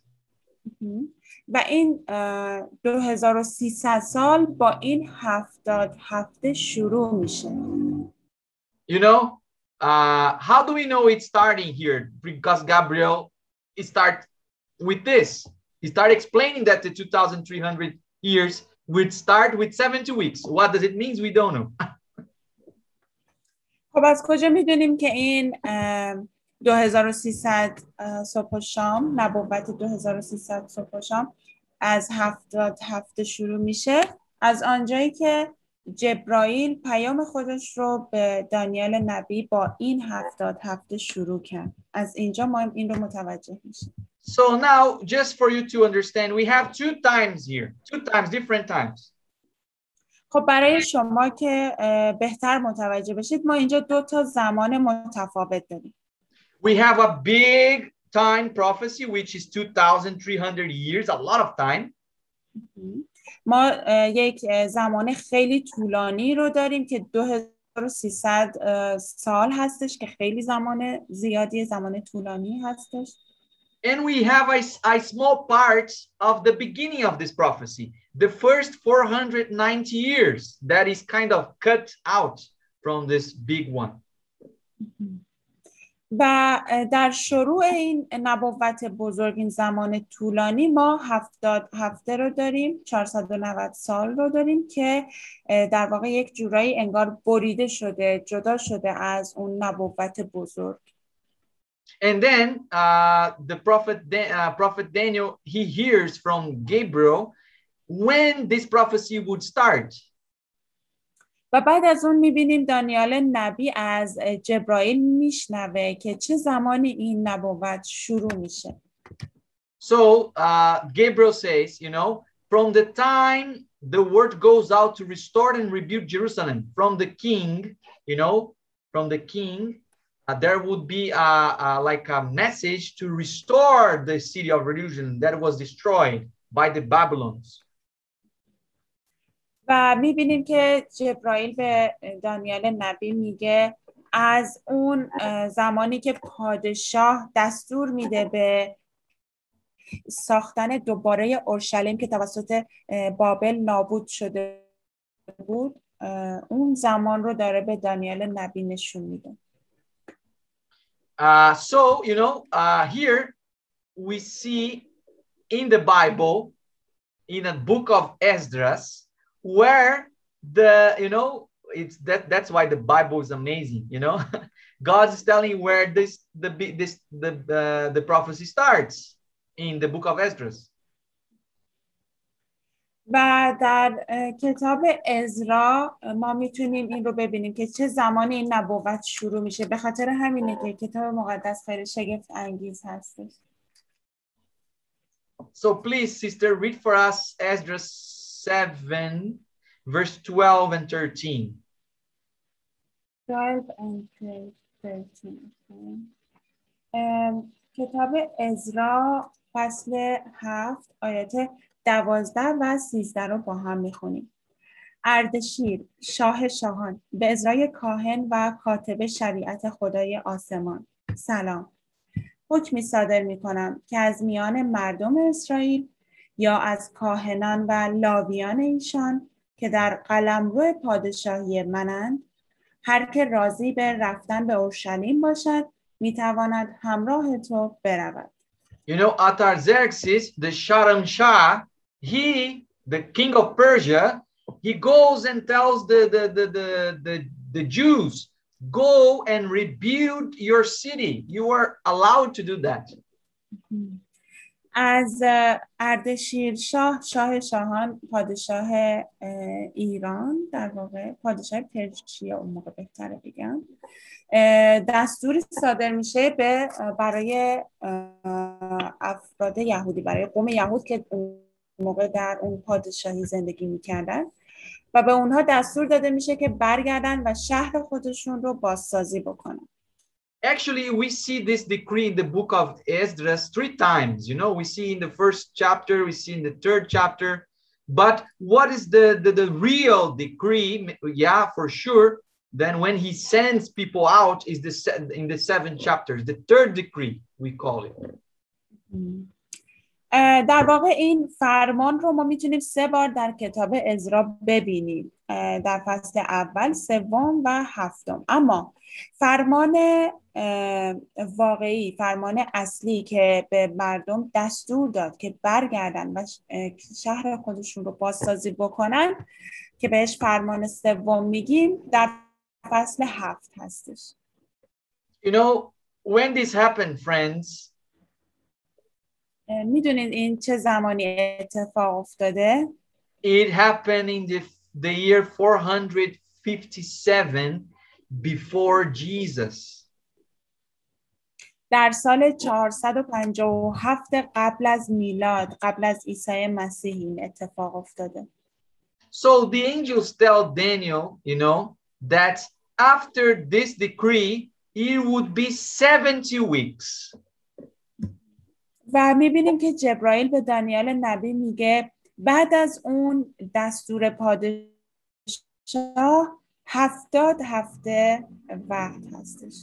و این اه، 2300 سال با این هفتاد هفته شروع میشه You know, uh, how do we know it's starting here? Because Gabriel it start with this. He started explaining that the 2,300 years would start with 70 weeks. What does it mean? We don't know. خب از کجا میدونیم که این اه، 2300 اه، صبح و شام نبوت 2300 صبح و شام از هفتاد هفته شروع میشه. از آنجایی که جبرائیل پیام خودش رو به دانیال نبی با این هفتاد هفته شروع کرد. از اینجا ما این رو متوجه میشیم. So now, just for you to understand, we have two times here, two times, different times. خب برای شما که بهتر متوجه بشید ما اینجا دو تا زمان متفاوت داریم. We have a big time prophecy which is 2300 years, a lot of time. ما یک زمان خیلی طولانی رو داریم که 2300 سال هستش که خیلی زمان زیادی زمان طولانی هستش. And we have a, a small part of the beginning of this prophecy, the first 490 years that is kind of cut out from this big one. و در شروع این نبوت بزرگ این زمان طولانی ما هفتاد هفته رو داریم 490 سال رو داریم که در واقع یک جورایی انگار بریده شده جدا شده از اون نبوت بزرگ And then uh, the prophet, uh, prophet Daniel, he hears from Gabriel when this prophecy would start. و بعد از اون میبینیم دانیال نبی از جبرائیل میشنوه که چه زمانی این نبوت شروع میشه. So uh, Gabriel says, you know, from the time the word goes out to restore and rebuild Jerusalem from the king, you know, from the king uh, there would be a, a, like a message to restore the city of Jerusalem that was destroyed by the Babylons. و می‌بینیم که جبرائیل به دانیال نبی میگه از اون زمانی که پادشاه دستور میده به ساختن دوباره اورشلیم که توسط بابل نابود شده بود اون زمان رو داره به دانیال نبی نشون میده. Uh, so, you know, uh, here we see in the Bible, in a book of Esdras, where the, you know, it's that that's why the Bible is amazing, you know. God is telling where this the this the uh, the prophecy starts in the book of Esdras. و در کتاب ازرا ما میتونیم این رو ببینیم که چه زمانی این نبوت شروع میشه به خاطر همینه که کتاب مقدس خیلی شگفت انگیز هستش So please sister read for us Ezra 7 verse 12 and 13 12 and 13 um, کتاب ازرا فصل هفت آیات دوازده و سیزده رو با هم می‌خونیم. اردشیر شاه شاهان به ازرای کاهن و کاتب شریعت خدای آسمان. سلام. حکمی صادر می کنم که از میان مردم اسرائیل یا از کاهنان و لاویان ایشان که در قلمرو پادشاهی منند هر که راضی به رفتن به اورشلیم باشد میتواند همراه تو برود You know, Artaxerxes, the Sharam Shah, he, the king of Persia, he goes and tells the, the, the, the, the, the Jews, go and rebuild your city. You are allowed to do that. از اردشیر شاه شاه شاهان پادشاه ایران در واقع پادشاه پرشیا اون موقع بهتره بگم. دستوری صادر میشه به برای افراد یهودی برای قوم یهود که موقع در اون پادشاهی زندگی می‌کردن. و به اونها دستور داده میشه که برگردن و شهر خودشون رو بازسازی بکنن. Actually, we see this decree in the book of Esdras three times. You know, we see in the first chapter, we see in the third chapter. But what is the, the, the real decree? Yeah, for sure. Then when he sends people out is the in the seven chapters, the third decree, we call it. Mm. در واقع این فرمان رو ما می‌تونیم سه بار در کتاب ازرا ببینیم. در فصل اول سوم و هفتم. اما فرمان واقعی فرمان اصلی که به مردم دستور داد که برگردن و شهر خودشون رو بازسازی بکنن که بهش فرمان سوم میگیم در فصل هفت هستش. You know, when this happened, friends, میدونید این چه زمانی اتفاق افتاده؟ It happened in the, the year 457 before Jesus. در سال 457 قبل از میلاد قبل از عیسی مسیح این اتفاق افتاده. So the angels tell Daniel, you know, that after this decree, it would be 70 weeks. و می‌بینیم که جبرائیل به دانیال نبی میگه بعد از اون دستور پادشاه هفتاد هفته وقت هستش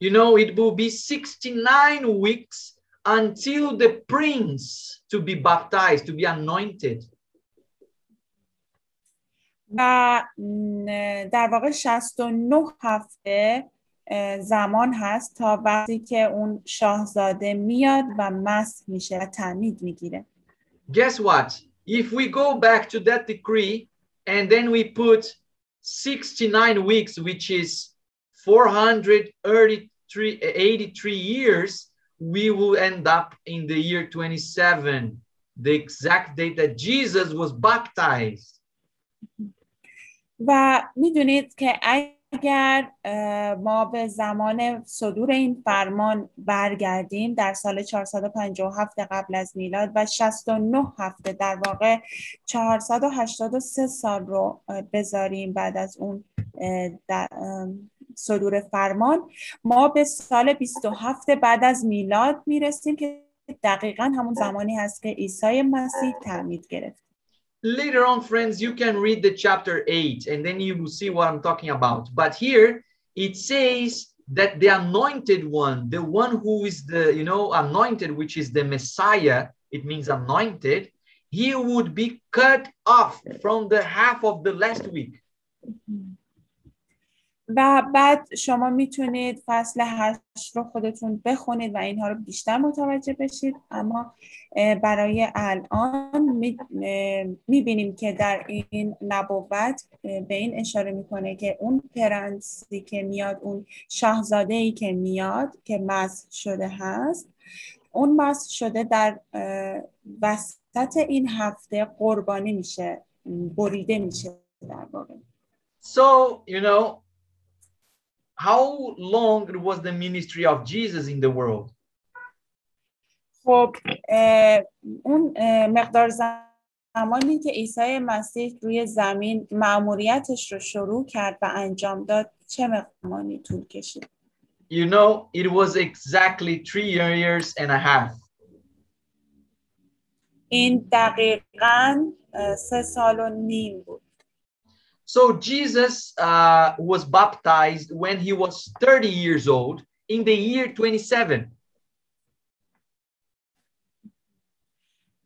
You know, it will be 69 weeks until the prince to be baptized, to be anointed. و در واقع 69 هفته زمان هست تا وقتی که اون شاهزاده میاد و مسح میشه و تعمید میگیره Guess what? If we go back to that decree and then we put 69 weeks, which is 483 83 years, we will end up in the year 27, the exact date that Jesus was baptized. و میدونید که اگر ما به زمان صدور این فرمان برگردیم در سال 457 قبل از میلاد و 69 هفته در واقع 483 سال رو بذاریم بعد از اون صدور فرمان ما به سال 27 بعد از میلاد می‌رسیم که دقیقا همون زمانی هست که عیسی مسیح تعمید گرفت. Later on, friends, you can read the chapter 8 and then you will see what I'm talking about. But here it says that the anointed one, the one who is the, you know, anointed, which is the Messiah, it means anointed, he would be cut off from the half of the last week. Mm-hmm. و بعد شما می‌تونید فصل هشت رو خودتون بخونید و اینها رو بیشتر متوجه بشید. اما برای الان می‌بینیم که در این نبوت به این اشاره می‌کنه که اون پرنسی که میاد اون شاهزاده ای که میاد که مسح شده هست اون مسح شده در وسط این هفته قربانی میشه بریده میشه در واقع. So, you know, how long was the ministry of Jesus in the world? خب اه، اون اه، مقدار زمانی که عیسی مسیح روی زمین مأموریتش رو شروع کرد و انجام داد چه مقدار زمانی طول کشید You know, it was exactly three years and a half. این دقیقا اه، سه سال و نیم بود So Jesus uh, was baptized when he was 30 years old in the year 27.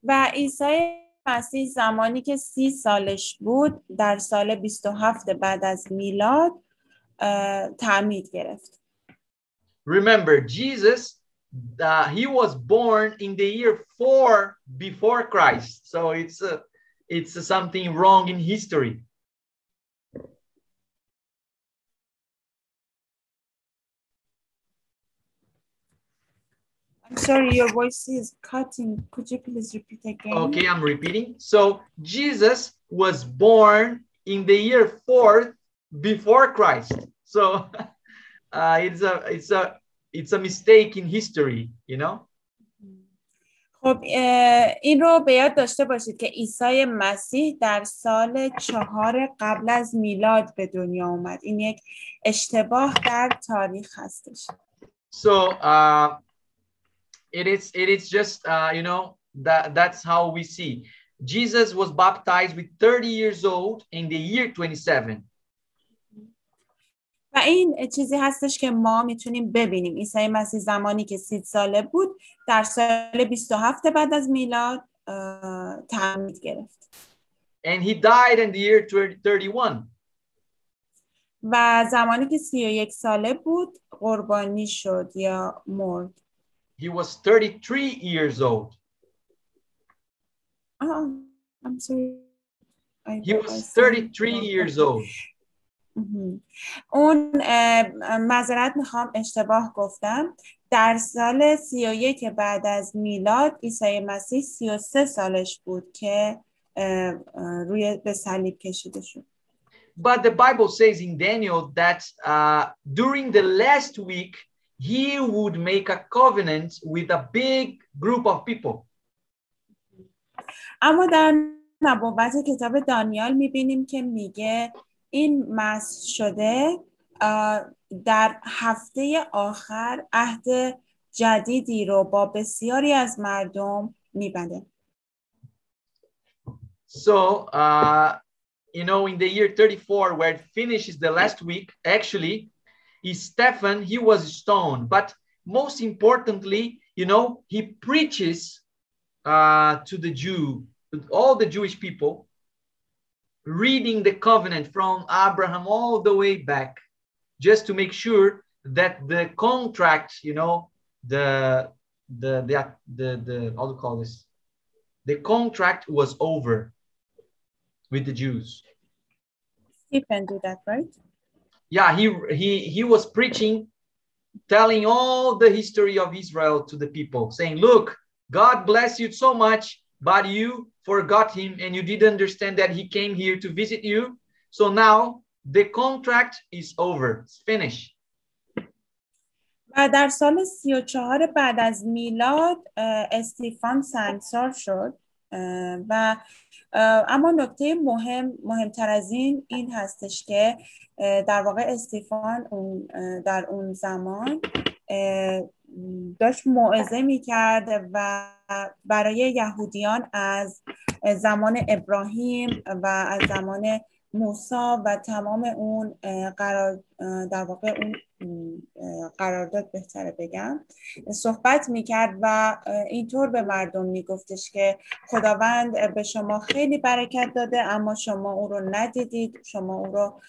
و عیسی مسیح زمانی که سی سالش بود در سال 27 بعد از میلاد اه، تعمید گرفت Remember, Jesus, uh, he was born in the year four before Christ. So it's uh, it's something wrong in history. I'm sorry, your voice is cutting. Could you please repeat again? Okay, I'm repeating. So Jesus was born in the year fourth before Christ. So uh, it's a it's a it's a mistake in history, you know. خب اه، این رو به یاد داشته باشید که عیسی مسیح در سال چهار قبل از میلاد به دنیا اومد این یک اشتباه در تاریخ هستش So uh, it is it is just uh, you know that that's how we see. Jesus was baptized with 30 years old in the year 27. و این چیزی هستش که ما میتونیم ببینیم عیسی مسیح زمانی که سی ساله بود در سال 27 بعد از میلاد اه، تعمید گرفت And he died in the year 31. و زمانی که 31 ساله بود قربانی شد یا مرد He was 33 years old. آه، I'm sorry. I- He I was said- 33 years old. مهم. اون اه، معذرت میخوام اشتباه گفتم در سال 31 بعد از میلاد عیسی مسیح 33 سالش بود که اه، اه، روی به صلیب کشیده شد But the Bible says in Daniel that uh, during the last week, he would make a covenant with a big group of people. اما در نبوت کتاب دانیال میبینیم که میگه این مس شده در هفته آخر عهد جدیدی رو با بسیاری از مردم میبنده So, uh, you know, in the year 34, where it finishes the last week, actually, Stephen, he was stoned. But most importantly, you know, he preaches uh, to the Jew, all the Jewish people, reading the covenant from Abraham all the way back, just to make sure that the contract, you know, the the the the, the how to call this, the contract was over with the Jews. Stephen did that, right? Yeah, he he he was preaching, telling all the history of Israel to the people, saying, "Look, God bless you so much, but you forgot him and you didn't understand that he came here to visit you. So now the contract is over. It's finished." و در سال 34 بعد از میلاد استیفان سنگسار شد و اما نکته مهم مهمتر از این این هستش که در واقع استیفان در اون زمان داشت موعظه می کرد و برای یهودیان از زمان ابراهیم و از زمان موسا و تمام اون قرار در واقع اون قرارداد بهتره بگم صحبت می‌کرد و اینطور به مردم میگفتش که خداوند به شما خیلی برکت داده اما شما او رو ندیدید شما او رو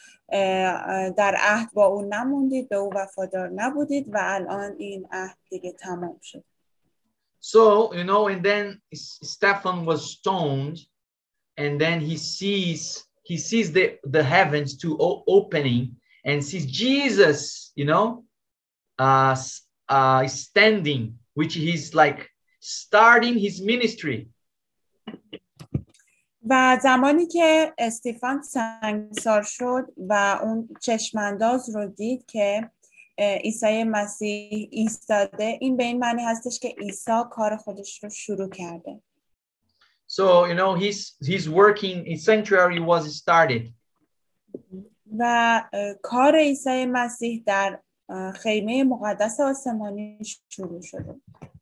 در عهد با او نموندید به او وفادار نبودید و الان این عهد دیگه تمام شد. So, you know, and then Stephen was stoned and then he sees he sees the, the heavens to opening and sees Jesus, you know, uh, uh, standing, which he's like starting his ministry. و زمانی که استیفان سنگسار شد و اون چشمانداز رو دید که عیسی مسیح ایستاده این به این معنی هستش که عیسی کار خودش رو شروع کرده So, you know, his, his working in sanctuary was started. و کار عیسی مسیح در خیمه مقدس آسمانی شروع شده.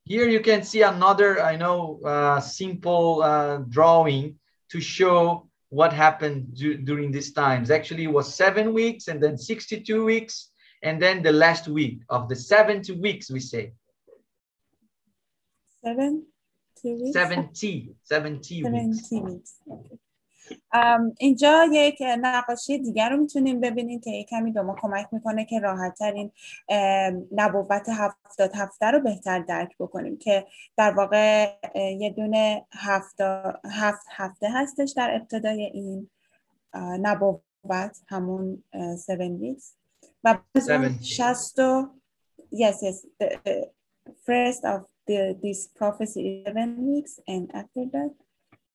Here you can see another, I know, uh, simple uh, drawing to show what happened during these times. Actually, it was seven weeks and then 62 weeks, and then the last week of the 70 weeks, we say. Seven? 70 70 weeks. اینجا یک نقاشی دیگر رو می‌تونیم ببینیم که کمی به ما کمک می‌کنه که راحت ترین نبوت هفتاد هفته رو بهتر درک بکنیم که در واقع یه دونه هفت هفته هستش در ابتدای این نبوت همون 7 weeks. و بعد 60 yes yes the, the first of the, this prophecy 11 weeks and after that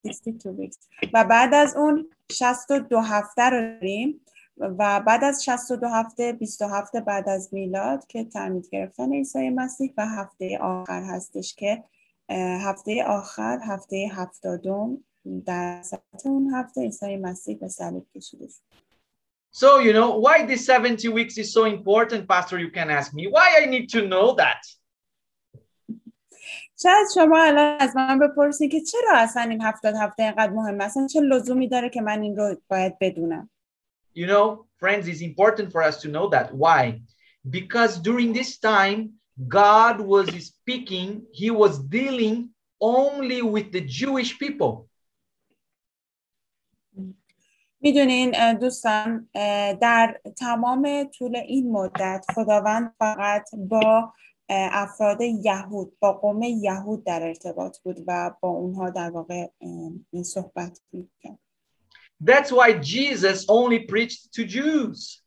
62 weeks و بعد از اون 62 هفته رو داریم و بعد از 62 هفته 27 بعد از میلاد که تعمید گرفتن عیسی مسیح و هفته آخر هستش که هفته آخر هفته هفتادم در سطح اون هفته عیسی مسیح به صلیب کشیده شد So, you know, why this 70 weeks is so important, Pastor? You can ask me. Why I need to know that? شاید شما الان از من بپرسید که چرا اصلا این هفتاد هفته اینقدر مهم اصلا چه لزومی داره که من این رو باید بدونم You know, friends, it's important for us to know that. Why? Because during this time, God was speaking, he was dealing only with the Jewish people. می‌دونین دوستان در تمام طول این مدت خداوند فقط با افراد یهود با قوم یهود در ارتباط بود و با اونها در واقع این صحبت میکرد That's why Jesus only preached to Jews.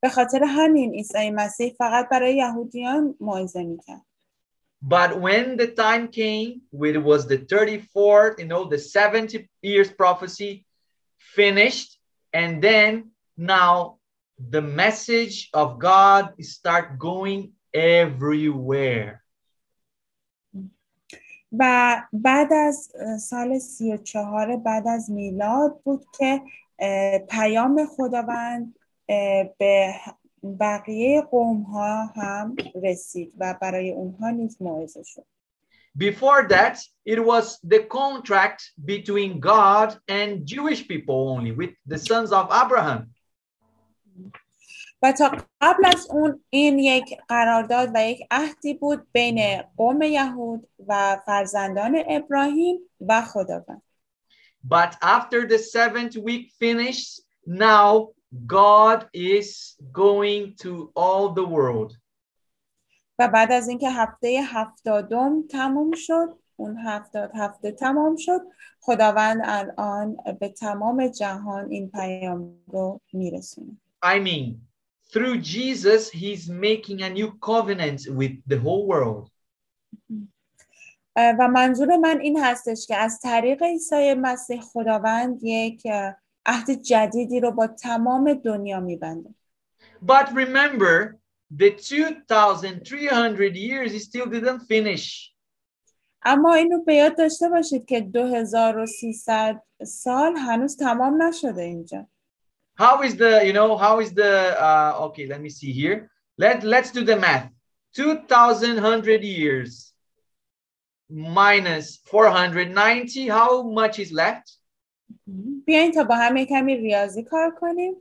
به خاطر همین عیسی مسیح فقط برای یهودیان موعظه میکرد. But when the time came, when it was the 34th, you know, the 70 years prophecy finished, and then now the message of God start going everywhere. و بعد از سال سی و چهار بعد از میلاد بود که پیام خداوند به بقیه قوم ها هم رسید و برای اونها نیز موعظه شد Before that, it was the contract between God and Jewish people only with the sons of Abraham. و تا قبل از اون این یک قرارداد و یک عهدی بود بین قوم یهود و فرزندان ابراهیم و خداوند. But after the seventh week finished, now God is going to all the world. و بعد از اینکه هفته هفتادم تموم شد اون هفتاد هفته تمام شد خداوند الان به تمام جهان این پیام رو میرسونه I mean, through Jesus, he's making a new covenant with the whole world. و منظور من این هستش که از طریق عیسی مسیح خداوند یک عهد جدیدی رو با تمام دنیا میبنده But remember, the 2,300 years, he still didn't finish. اما اینو به یاد داشته باشید که 2300 سال هنوز تمام نشده اینجا How is the, you know, how is the, uh, okay, let me see here. Let, let's do the math. 2,100 years minus 490, how much is left? بیاین تا با هم کمی ریاضی کار کنیم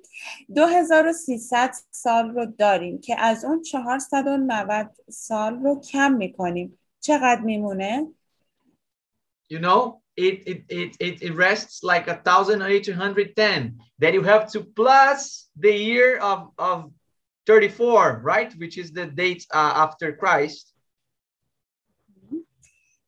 2300 سال رو داریم که از اون 490 سال رو کم میکنیم چقدر میمونه؟ You know, it, it, it, it, it rests like a 1,810. Then you have to plus the year of, of 34, right? Which is the date uh, after Christ.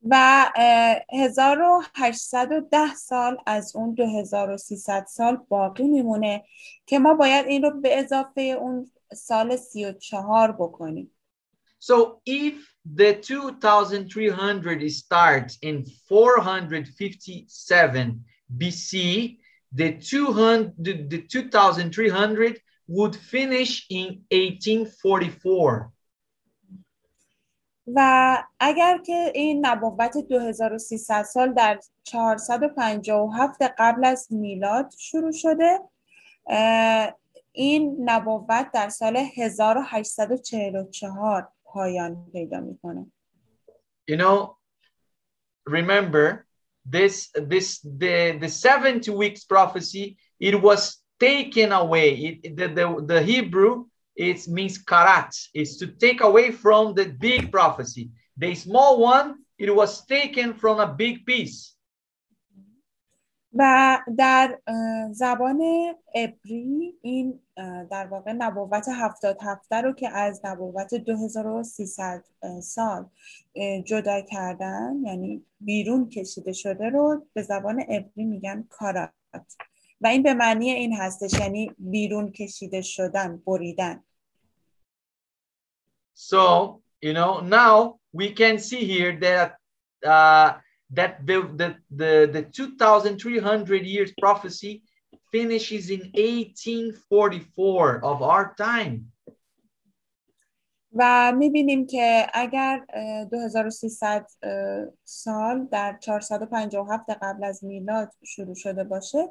و اه، 1810 سال از اون 2300 سال باقی میمونه که ما باید این رو به اضافه اون سال 34 بکنیم So if the 2,300 starts in 457 BC, the 200, the, the 2,300 would finish in 1844. و اگر که این نبوت 2300 سال در 457 قبل از میلاد شروع شده اه، این نبوت در سال 1844 پایان پیدا میکنه You know, remember this this the the 70 weeks prophecy it was taken away it, the, the the hebrew it means karat is to take away from the big prophecy the small one it was taken from a big piece و در زبان عبری این در واقع نبوت هفتاد هفته رو که از نبوت 2300 سال جدا کردن یعنی بیرون کشیده شده رو به زبان عبری میگن کارات. و این به معنی این هستش یعنی بیرون کشیده شدن بریدن. So you know now we can see here that uh that the the the, the 2300 years prophecy finishes in 1844 of our time. و می‌بینیم که اگر اه، 2300 اه، سال در 457 قبل از میلاد شروع شده باشه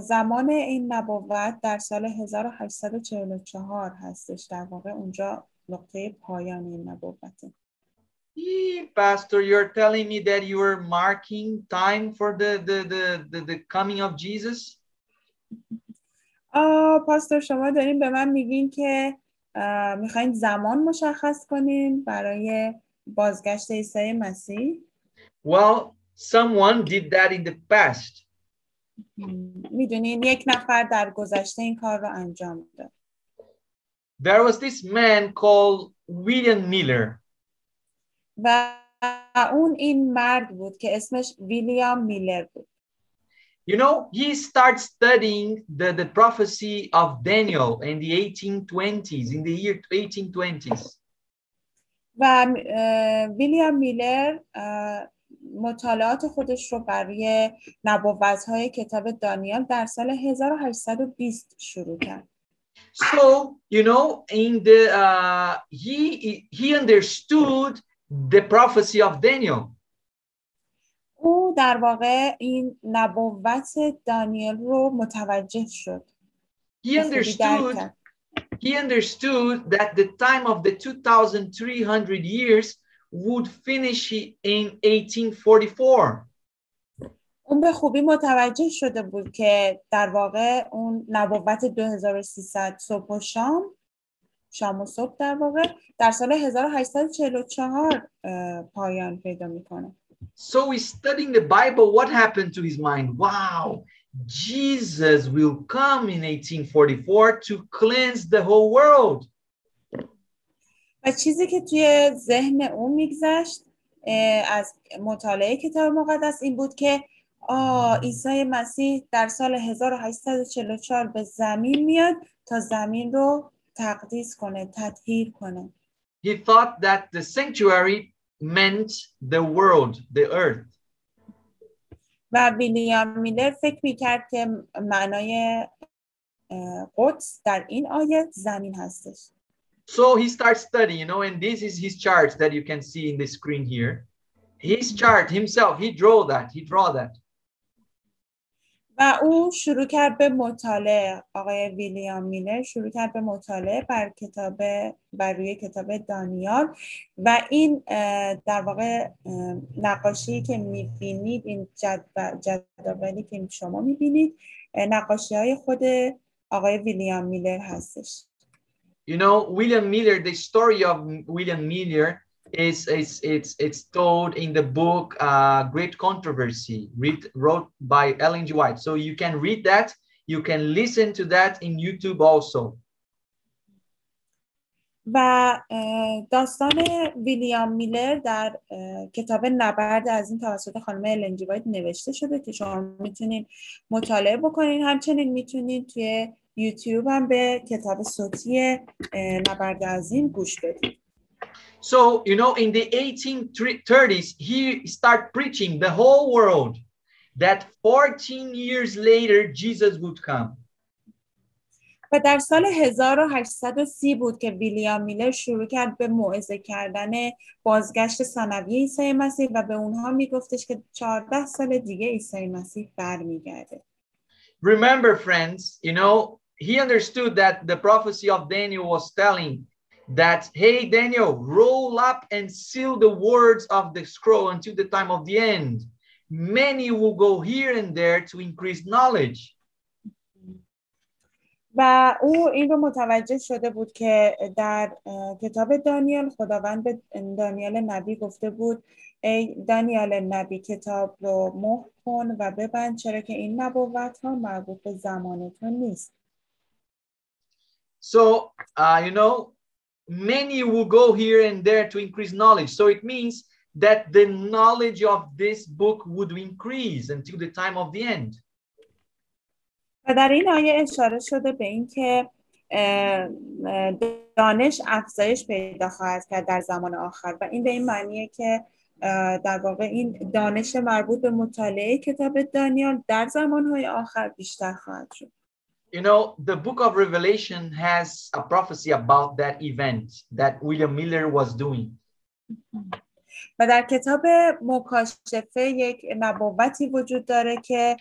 زمان این نبوت در سال 1844 هستش. در واقع اونجا نقطه پایان این نبوته. Pastor, you're telling me that you are marking time for the the, the, the, the coming of Jesus? آه پاستور شما دارین به من میگین که اه، میخواین زمان مشخص کنین برای بازگشت عیسی مسیح Well, someone did that in the past. میدونین یک نفر در گذشته این کار رو انجام داد There was this man called William Miller. و اون این مرد بود که اسمش ویلیام میلر بود You know, he starts studying the, the prophecy of Daniel in the 1820s, in the year 1820s. و ویلیام میلر مطالعات خودش رو برای نبوت های کتاب دانیال در سال 1820 شروع کرد So, you know, in the uh, he he understood the prophecy of Daniel. در واقع این نبوت دانیل رو متوجه شد He understood he understood that the time of the 2300 years would finish in 1844. اون به خوبی متوجه شده بود که در واقع اون نبوت 2300 صبح و شام شام و صبح در واقع در سال 1844 پایان پیدا می‌کنه. So he's studying the Bible. What happened to his mind? Wow, Jesus will come in 1844 to cleanse the whole world. و چیزی که توی ذهن اون میگذشت از مطالعه کتاب مقدس این بود که آه عیسی مسیح در سال 1844 به زمین میاد تا زمین رو تقدیس کنه تطهیر کنه He thought that the sanctuary meant the world, the earth. و ویلیام میلر فکر میکرد که معنای قدس در این آیه زمین هستش So he starts studying, you know, and this is his chart that you can see in the screen here. His chart himself, he drew that, he draw that. و او شروع کرد به مطالعه. آقای ویلیام میلر شروع کرد به مطالعه بر کتاب بر روی کتاب دانیال و این در واقع نقاشی که می‌بینید این جدولی که شما می‌بینید نقاشی های خود آقای ویلیام میلر هستش. You know, William Miller, the story of William Miller is, is it's it's told in the book uh, Great Controversy, read, wrote by Ellen G. White. So you can read that. You can listen to that in YouTube also. و داستان ویلیام میلر در کتاب نبرد از این توسط خانم النجی وایت نوشته شده که شما می‌تونین مطالعه بکنین همچنین می‌تونین توی یوتیوب هم به کتاب صوتی نبرد عظیم گوش بدید So, you know, in the 1830s, he started preaching the whole world that 14 years later, Jesus would come. و در سال 1830 بود که ویلیام میلر شروع کرد به موعظه کردن بازگشت ثانویه عیسی مسیح و به اونها میگفتش که 14 سال دیگه عیسی مسیح برمیگرده. Remember friends, you know, he understood that the prophecy of Daniel was telling that, hey, Daniel, roll up and seal the words of the scroll until the time of the end. Many will go here and there to increase knowledge. و او این رو متوجه شده بود که در کتاب دانیال خداوند به دانیال نبی گفته بود ای دانیال نبی کتاب رو مهر کن و ببند چرا که این نبوت ها مربوط به زمان تو نیست So, uh, you know, many will go here and there to increase knowledge. So it means that the knowledge of this book would increase until the time of the end. و در این آیه اشاره شده به اینکه دانش افزایش پیدا خواهد کرد در زمان آخر و این به این معنیه که در واقع این دانش مربوط به مطالعه کتاب دانیال در زمانهای آخر بیشتر خواهد شد. You know, the book of Revelation has a prophecy about that event that William Miller was doing. و در کتاب مکاشفه یک نبوتی وجود داره که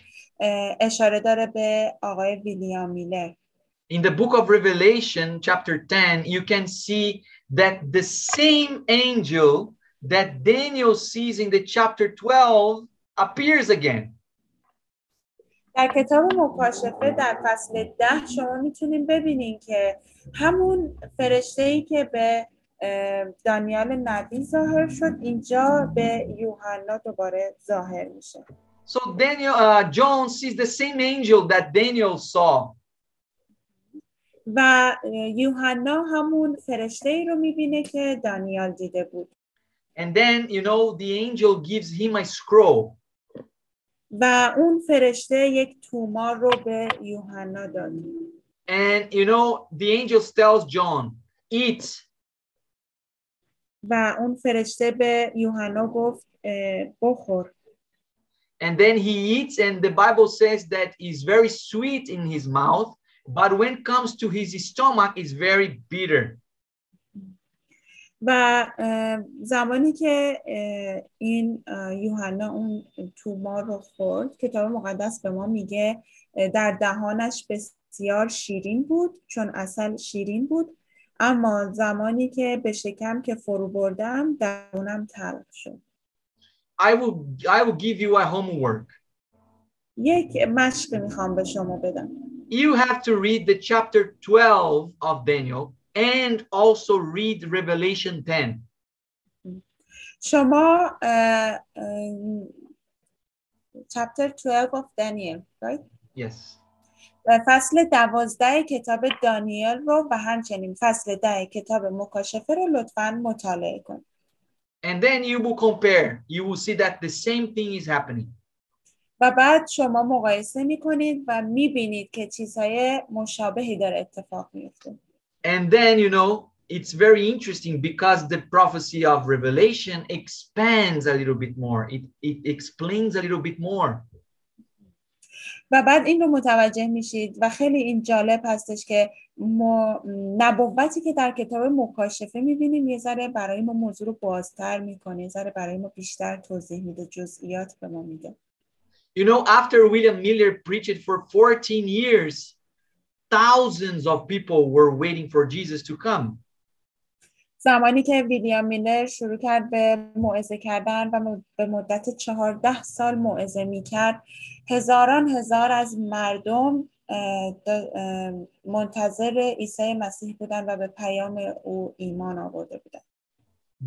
اشاره داره به آقای ویلیام میلر. In the book of Revelation, chapter 10, you can see that the same angel that Daniel sees in the chapter 12 appears again. در کتاب مکاشفه در فصل ده شما می‌تونیم ببینین که همون فرشته ای که به دانیال نبی ظاهر شد اینجا به یوحنا دوباره ظاهر میشه So Daniel, uh, John sees the same angel that Daniel saw. و یوحنا همون فرشته ای رو می‌بینه که دانیال دیده بود. And then, you know, the angel gives him a scroll. و اون فرشته یک تومار رو به یوحنا داد. And, you know, the angel tells John, eat. و اون فرشته به یوحنا گفت بخور. And then he eats, and the Bible says that it's very sweet in his mouth, but when it comes to his stomach, it's very bitter. و زمانی که این یوحنا اون توما رو خورد کتاب مقدس به ما میگه در دهانش بسیار شیرین بود چون اصل شیرین بود اما زمانی که به شکم که فرو بردم درونم تلخ شد. I will I will give you a homework. یک مشق می‌خوام به شما بدم. You have to read the chapter 12 of Daniel. And also read Revelation 10. شما chapter 12 of Daniel right? Yes. فصل دوازده کتاب دانیل رو و همچنین فصل ده کتاب مکاشفه رو لطفا مطالعه کن And then you will compare. You will see that the same thing is happening. و بعد شما مقایسه می‌کنید و می‌بینید که چیزهای مشابهی داره اتفاق میفته And then, you know, it's very interesting because the prophecy of Revelation expands a little bit more. It, it explains a little bit more. و بعد این رو متوجه میشید و خیلی این جالب هستش که ما نبوتی که در کتاب مکاشفه میبینیم یه ذره برای ما موضوع رو بازتر میکنه یه ذره برای ما بیشتر توضیح میده جزئیات به ما میده You know, after William Miller preached for 14 years, thousands of people were waiting for Jesus to come. زمانی که ویلیام میلر شروع کرد به موعظه کردن و م- به مدت چهارده سال موعظه میکرد هزاران هزار از مردم اه، د- اه، منتظر عیسی مسیح بودن و به پیام او ایمان آورده بودن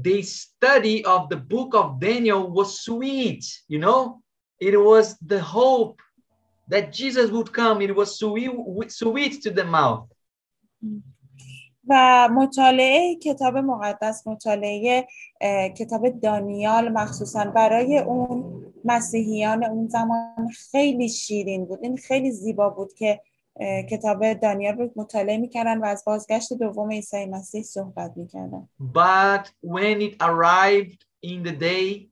The study of the book of Daniel was sweet, you know, it was the hope that Jesus would come. It was sweet, sweet to the mouth. و مطالعه کتاب مقدس مطالعه کتاب دانیال مخصوصا برای اون مسیحیان اون زمان خیلی شیرین بود این خیلی زیبا بود که کتاب دانیال رو مطالعه می‌کردن و از بازگشت دوم عیسی مسیح صحبت می‌کردن But when it arrived in the day,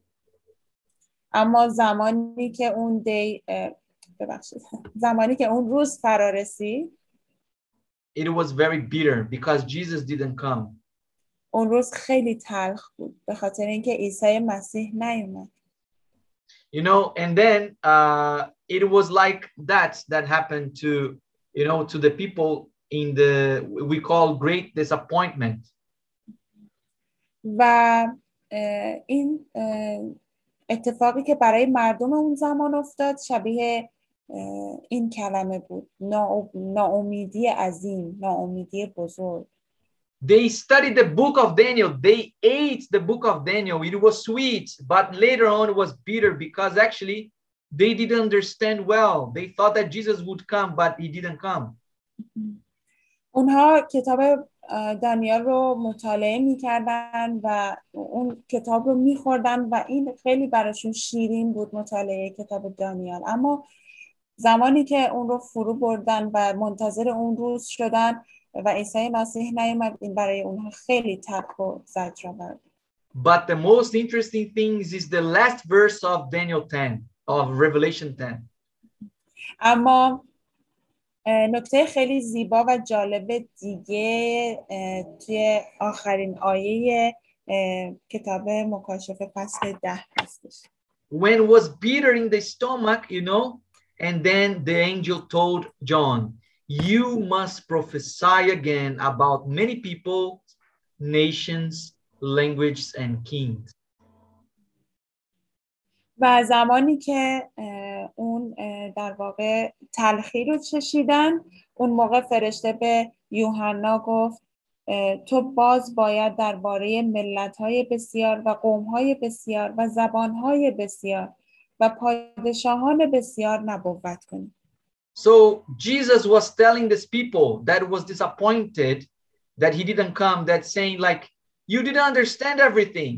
اما زمانی که اون دی ببخشید زمانی که اون روز فرا رسید it was very bitter because Jesus didn't come. اون روز خیلی تلخ بود به خاطر اینکه عیسی مسیح نیومد You know, and then uh, it was like that that happened to, you know, to the people in the we call great disappointment. و این اتفاقی که برای مردم اون زمان افتاد شبیه این کلمه بود ناا- ناامیدی عظیم ناامیدی بزرگ They studied the book of Daniel. They ate the book of Daniel. It was sweet, but later on it was bitter because actually they didn't understand well. They thought that Jesus would come, but he didn't come. اونها کتاب دانیال رو مطالعه می‌کردن و اون کتاب رو میخوردن و این خیلی براشون شیرین بود مطالعه کتاب دانیال اما زمانی که اون رو فرو بردن و منتظر اون روز شدن و عیسی مسیح نیومد این برای اونها خیلی تلخ و زجرآور بود But the most interesting things is the last verse of Daniel 10, of Revelation 10. اما نکته خیلی زیبا و جالب دیگه توی آخرین آیه کتاب مکاشفه فصل ده هستش when was bitter in the stomach, you know, and then the angel told John, You must prophesy again about many people, nations, languages, and kings. و زمانی که اه، اون اه، در واقع تلخی رو چشیدن اون موقع فرشته به یوحنا گفت اه، تو باز باید درباره ملت‌های بسیار و قوم‌های بسیار و زبان‌های بسیار و پادشاهان بسیار نبوت کنی So Jesus was telling these people that was disappointed that he didn't come, that saying, like, you didn't understand everything.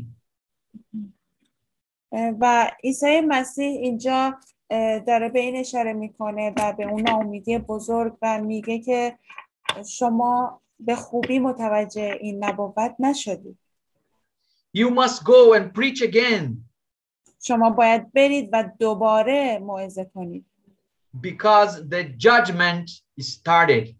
اه، و عیسی مسیح اینجا اه، داره به این اشاره میکنه و به اون ناامیدی بزرگ و میگه که شما به خوبی متوجه این نبوت نشدید You must go and preach again شما باید برید و دوباره موعظه کنید because the judgment started.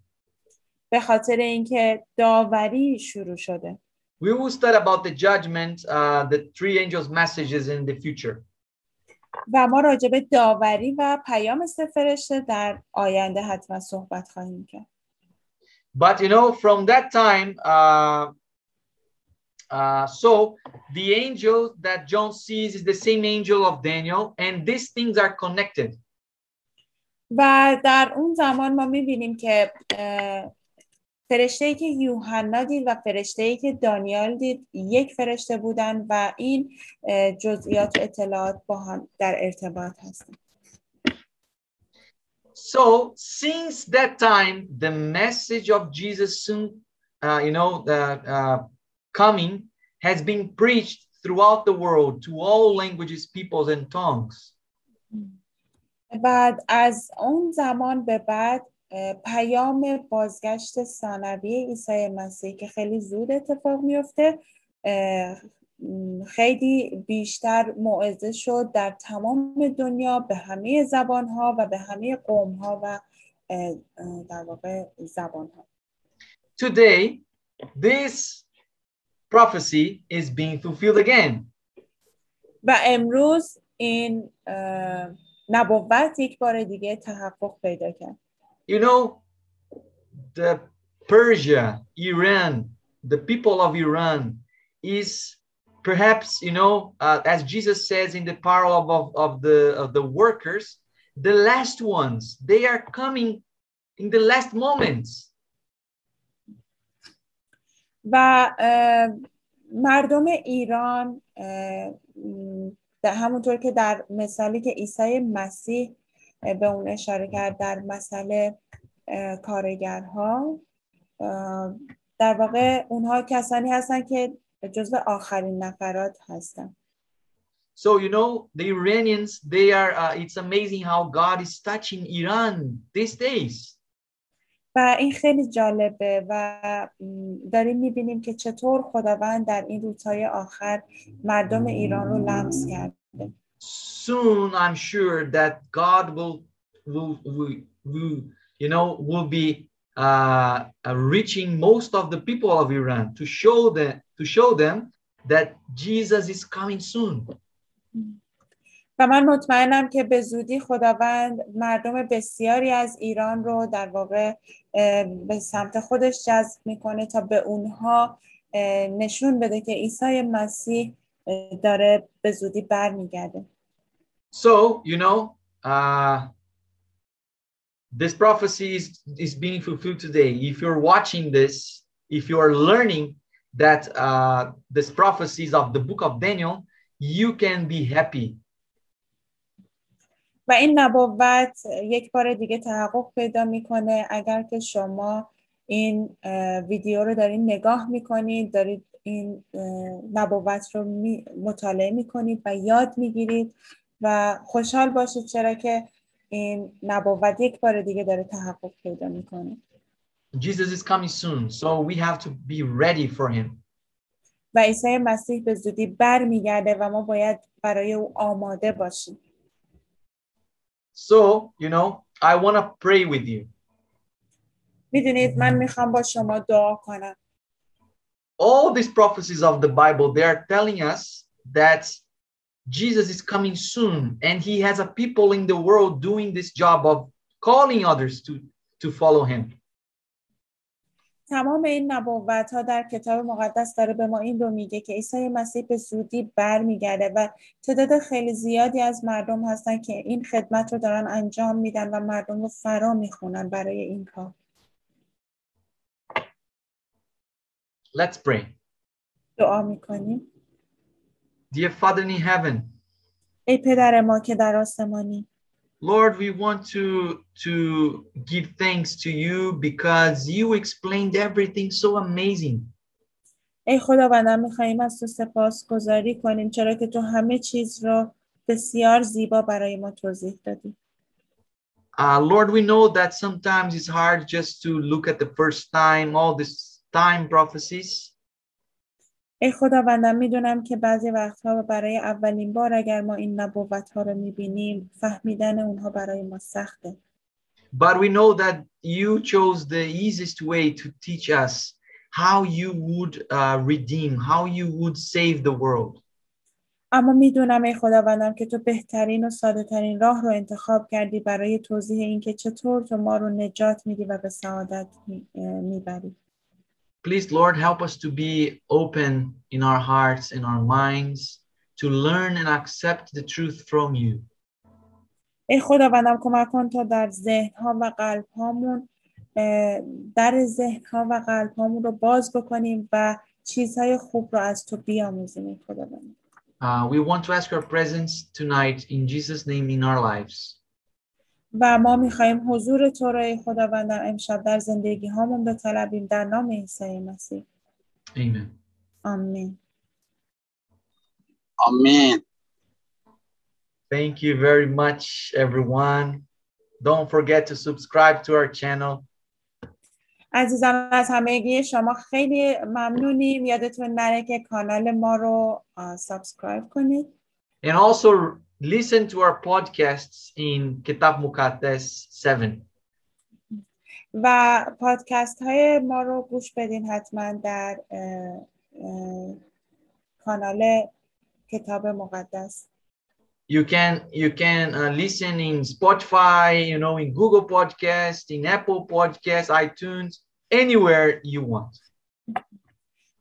به خاطر اینکه داوری شروع شده we will study about the judgment, uh, the three angels' messages in the future. و ما راجع به داوری و پیام سه فرشته در آینده حتما صحبت خواهیم کرد But you know, from that time, uh, uh, so the angel that John sees is the same angel of Daniel, and these things are connected. و در اون زمان ما میبینیم که فرشته ای که یوحنا دید و فرشته ای که دانیال دید یک فرشته بودن و این اه، جزئیات و اطلاعات با هم در ارتباط هستن So since that time, the message of Jesus soon, uh, you know, the uh, coming has been preached throughout the world to all languages, peoples, and tongues. بعد از اون زمان به بعد اه، پیام بازگشت ثانوی عیسی مسیح که خیلی زود اتفاق میفته اه، م، خیلی بیشتر موعظه شد در تمام دنیا به همه زبان ها و به همه قوم ها و اه، اه، در واقع زبان ها Today, this prophecy is being fulfilled again. و امروز این اه، نبوت یک بار دیگه تحقق پیدا کرد You know, the Persia, Iran, the people of Iran is perhaps, you know, uh, as Jesus says in the parable of, of the of the workers, the last ones. They are coming in the last moments. و مردم ایران همونطور که در مثالی که عیسی مسیح به اون اشاره کرد در مسئله کارگرها در واقع اونها کسانی هستن که جزو آخرین نفرات هستن So you know, the Iranians, they are. Uh, it's amazing how God is touching Iran these days. و این خیلی جالبه و م، داریم میبینیم که چطور خداوند در این روزهای آخر مردم ایران رو لمس کرده soon i'm sure that god will will will, will you know will be uh, uh, reaching most of the people of iran to show them to show them that jesus is coming soon و من مطمئنم که به زودی خداوند مردم بسیاری از ایران رو در واقع به سمت خودش جذب می‌کنه تا به اونها نشون بده که عیسی مسیح داره به زودی برمیگرده so you know uh, this prophecy is, is being fulfilled today if you're watching this if you are learning that uh, this prophecies of the book of daniel you can be happy و این نبوت یک بار دیگه تحقق پیدا می‌کنه. اگر که شما این ویدیو رو دارین نگاه می‌کنید دارید این نبوت رو می- مطالعه می‌کنید و یاد می‌گیرید و خوشحال باشید چرا که این نبوت یک بار دیگه داره تحقق پیدا می‌کنه. Jesus is coming soon, so we have to be ready for him. و عیسی مسیح به زودی برمیگرده و ما باید برای او آماده باشیم. So, you know, I want to pray with you. میدونید من میخوام با شما دعا کنم All these prophecies of the Bible, they are telling us that Jesus is coming soon and he has a people in the world doing this job of calling others to, to follow him. تمام این نبوت ها در کتاب مقدس داره به ما این رو میگه که عیسی مسیح به زودی برمیگرده و تعداد خیلی زیادی از مردم هستن که این خدمت رو دارن انجام میدن و مردم رو فرا می‌خونن برای این کار. Let's pray. دعا می‌کنیم. Dear Father in heaven, ای پدر ما که در آسمانی Lord, we want to to give thanks to you because you explained everything so amazing. ای خداوندم میخواییم از تو سپاس گذاری کنیم چرا که تو همه چیز رو بسیار زیبا برای ما توضیح دادی Uh, Lord, we know that sometimes it's hard just to look at the first time, all this time prophecies. ای خداوندم می‌دونم که بعضی وقتها برای اولین بار اگر ما این نبوت ها رو می‌بینیم فهمیدن اونها برای ما سخته But we know that you chose the easiest way to teach us how you would uh, redeem, how you would save the world. اما می‌دونم ای خداوندم که تو بهترین و ساده ترین راه رو انتخاب کردی برای توضیح اینکه چطور تو ما رو نجات میدی و به سعادت می‌بری Please, Lord, help us to be open in our hearts, in our minds, to learn and accept the truth from you. ای خداوندم کمک کن تا در ذهنها و قلبهامون اه، در ذهنها و قلبهامون رو باز بکنیم و چیزهای خوب رو از تو بیاموزیم ای خداوندم Uh, we want to ask your presence tonight in Jesus' name in our lives. و ما می‌خواهیم حضور تو رو ای خداوندم امشب در زندگی هامون بطلبیم در نام عیسی مسیح Amen. آمین Amen. Thank you very much, everyone. Don't forget to subscribe to our channel. عزیزان از همگی شما خیلی ممنونیم یادتون نره که کانال ما رو سابسکرایب کنید And also listen to our podcasts in Kitab Mukates 7. و پادکست های ما رو گوش بدین حتما در اه، اه، کانال کتاب مقدس You can you can uh, listen in Spotify, you know, in Google Podcast, in Apple Podcast, iTunes, anywhere you want.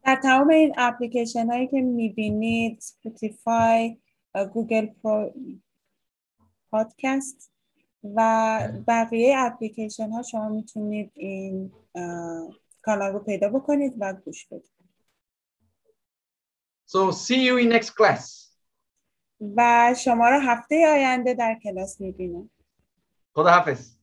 در تمام این اپلیکیشن هایی که میبینید سپوتیفای گوگل پرو پادکست و بقیه اپلیکیشن ها شما می‌تونید این کانال رو پیدا بکنید و گوش بدید So see you in next class. و شما رو هفته آینده در کلاس می‌بینم. خدا حافظ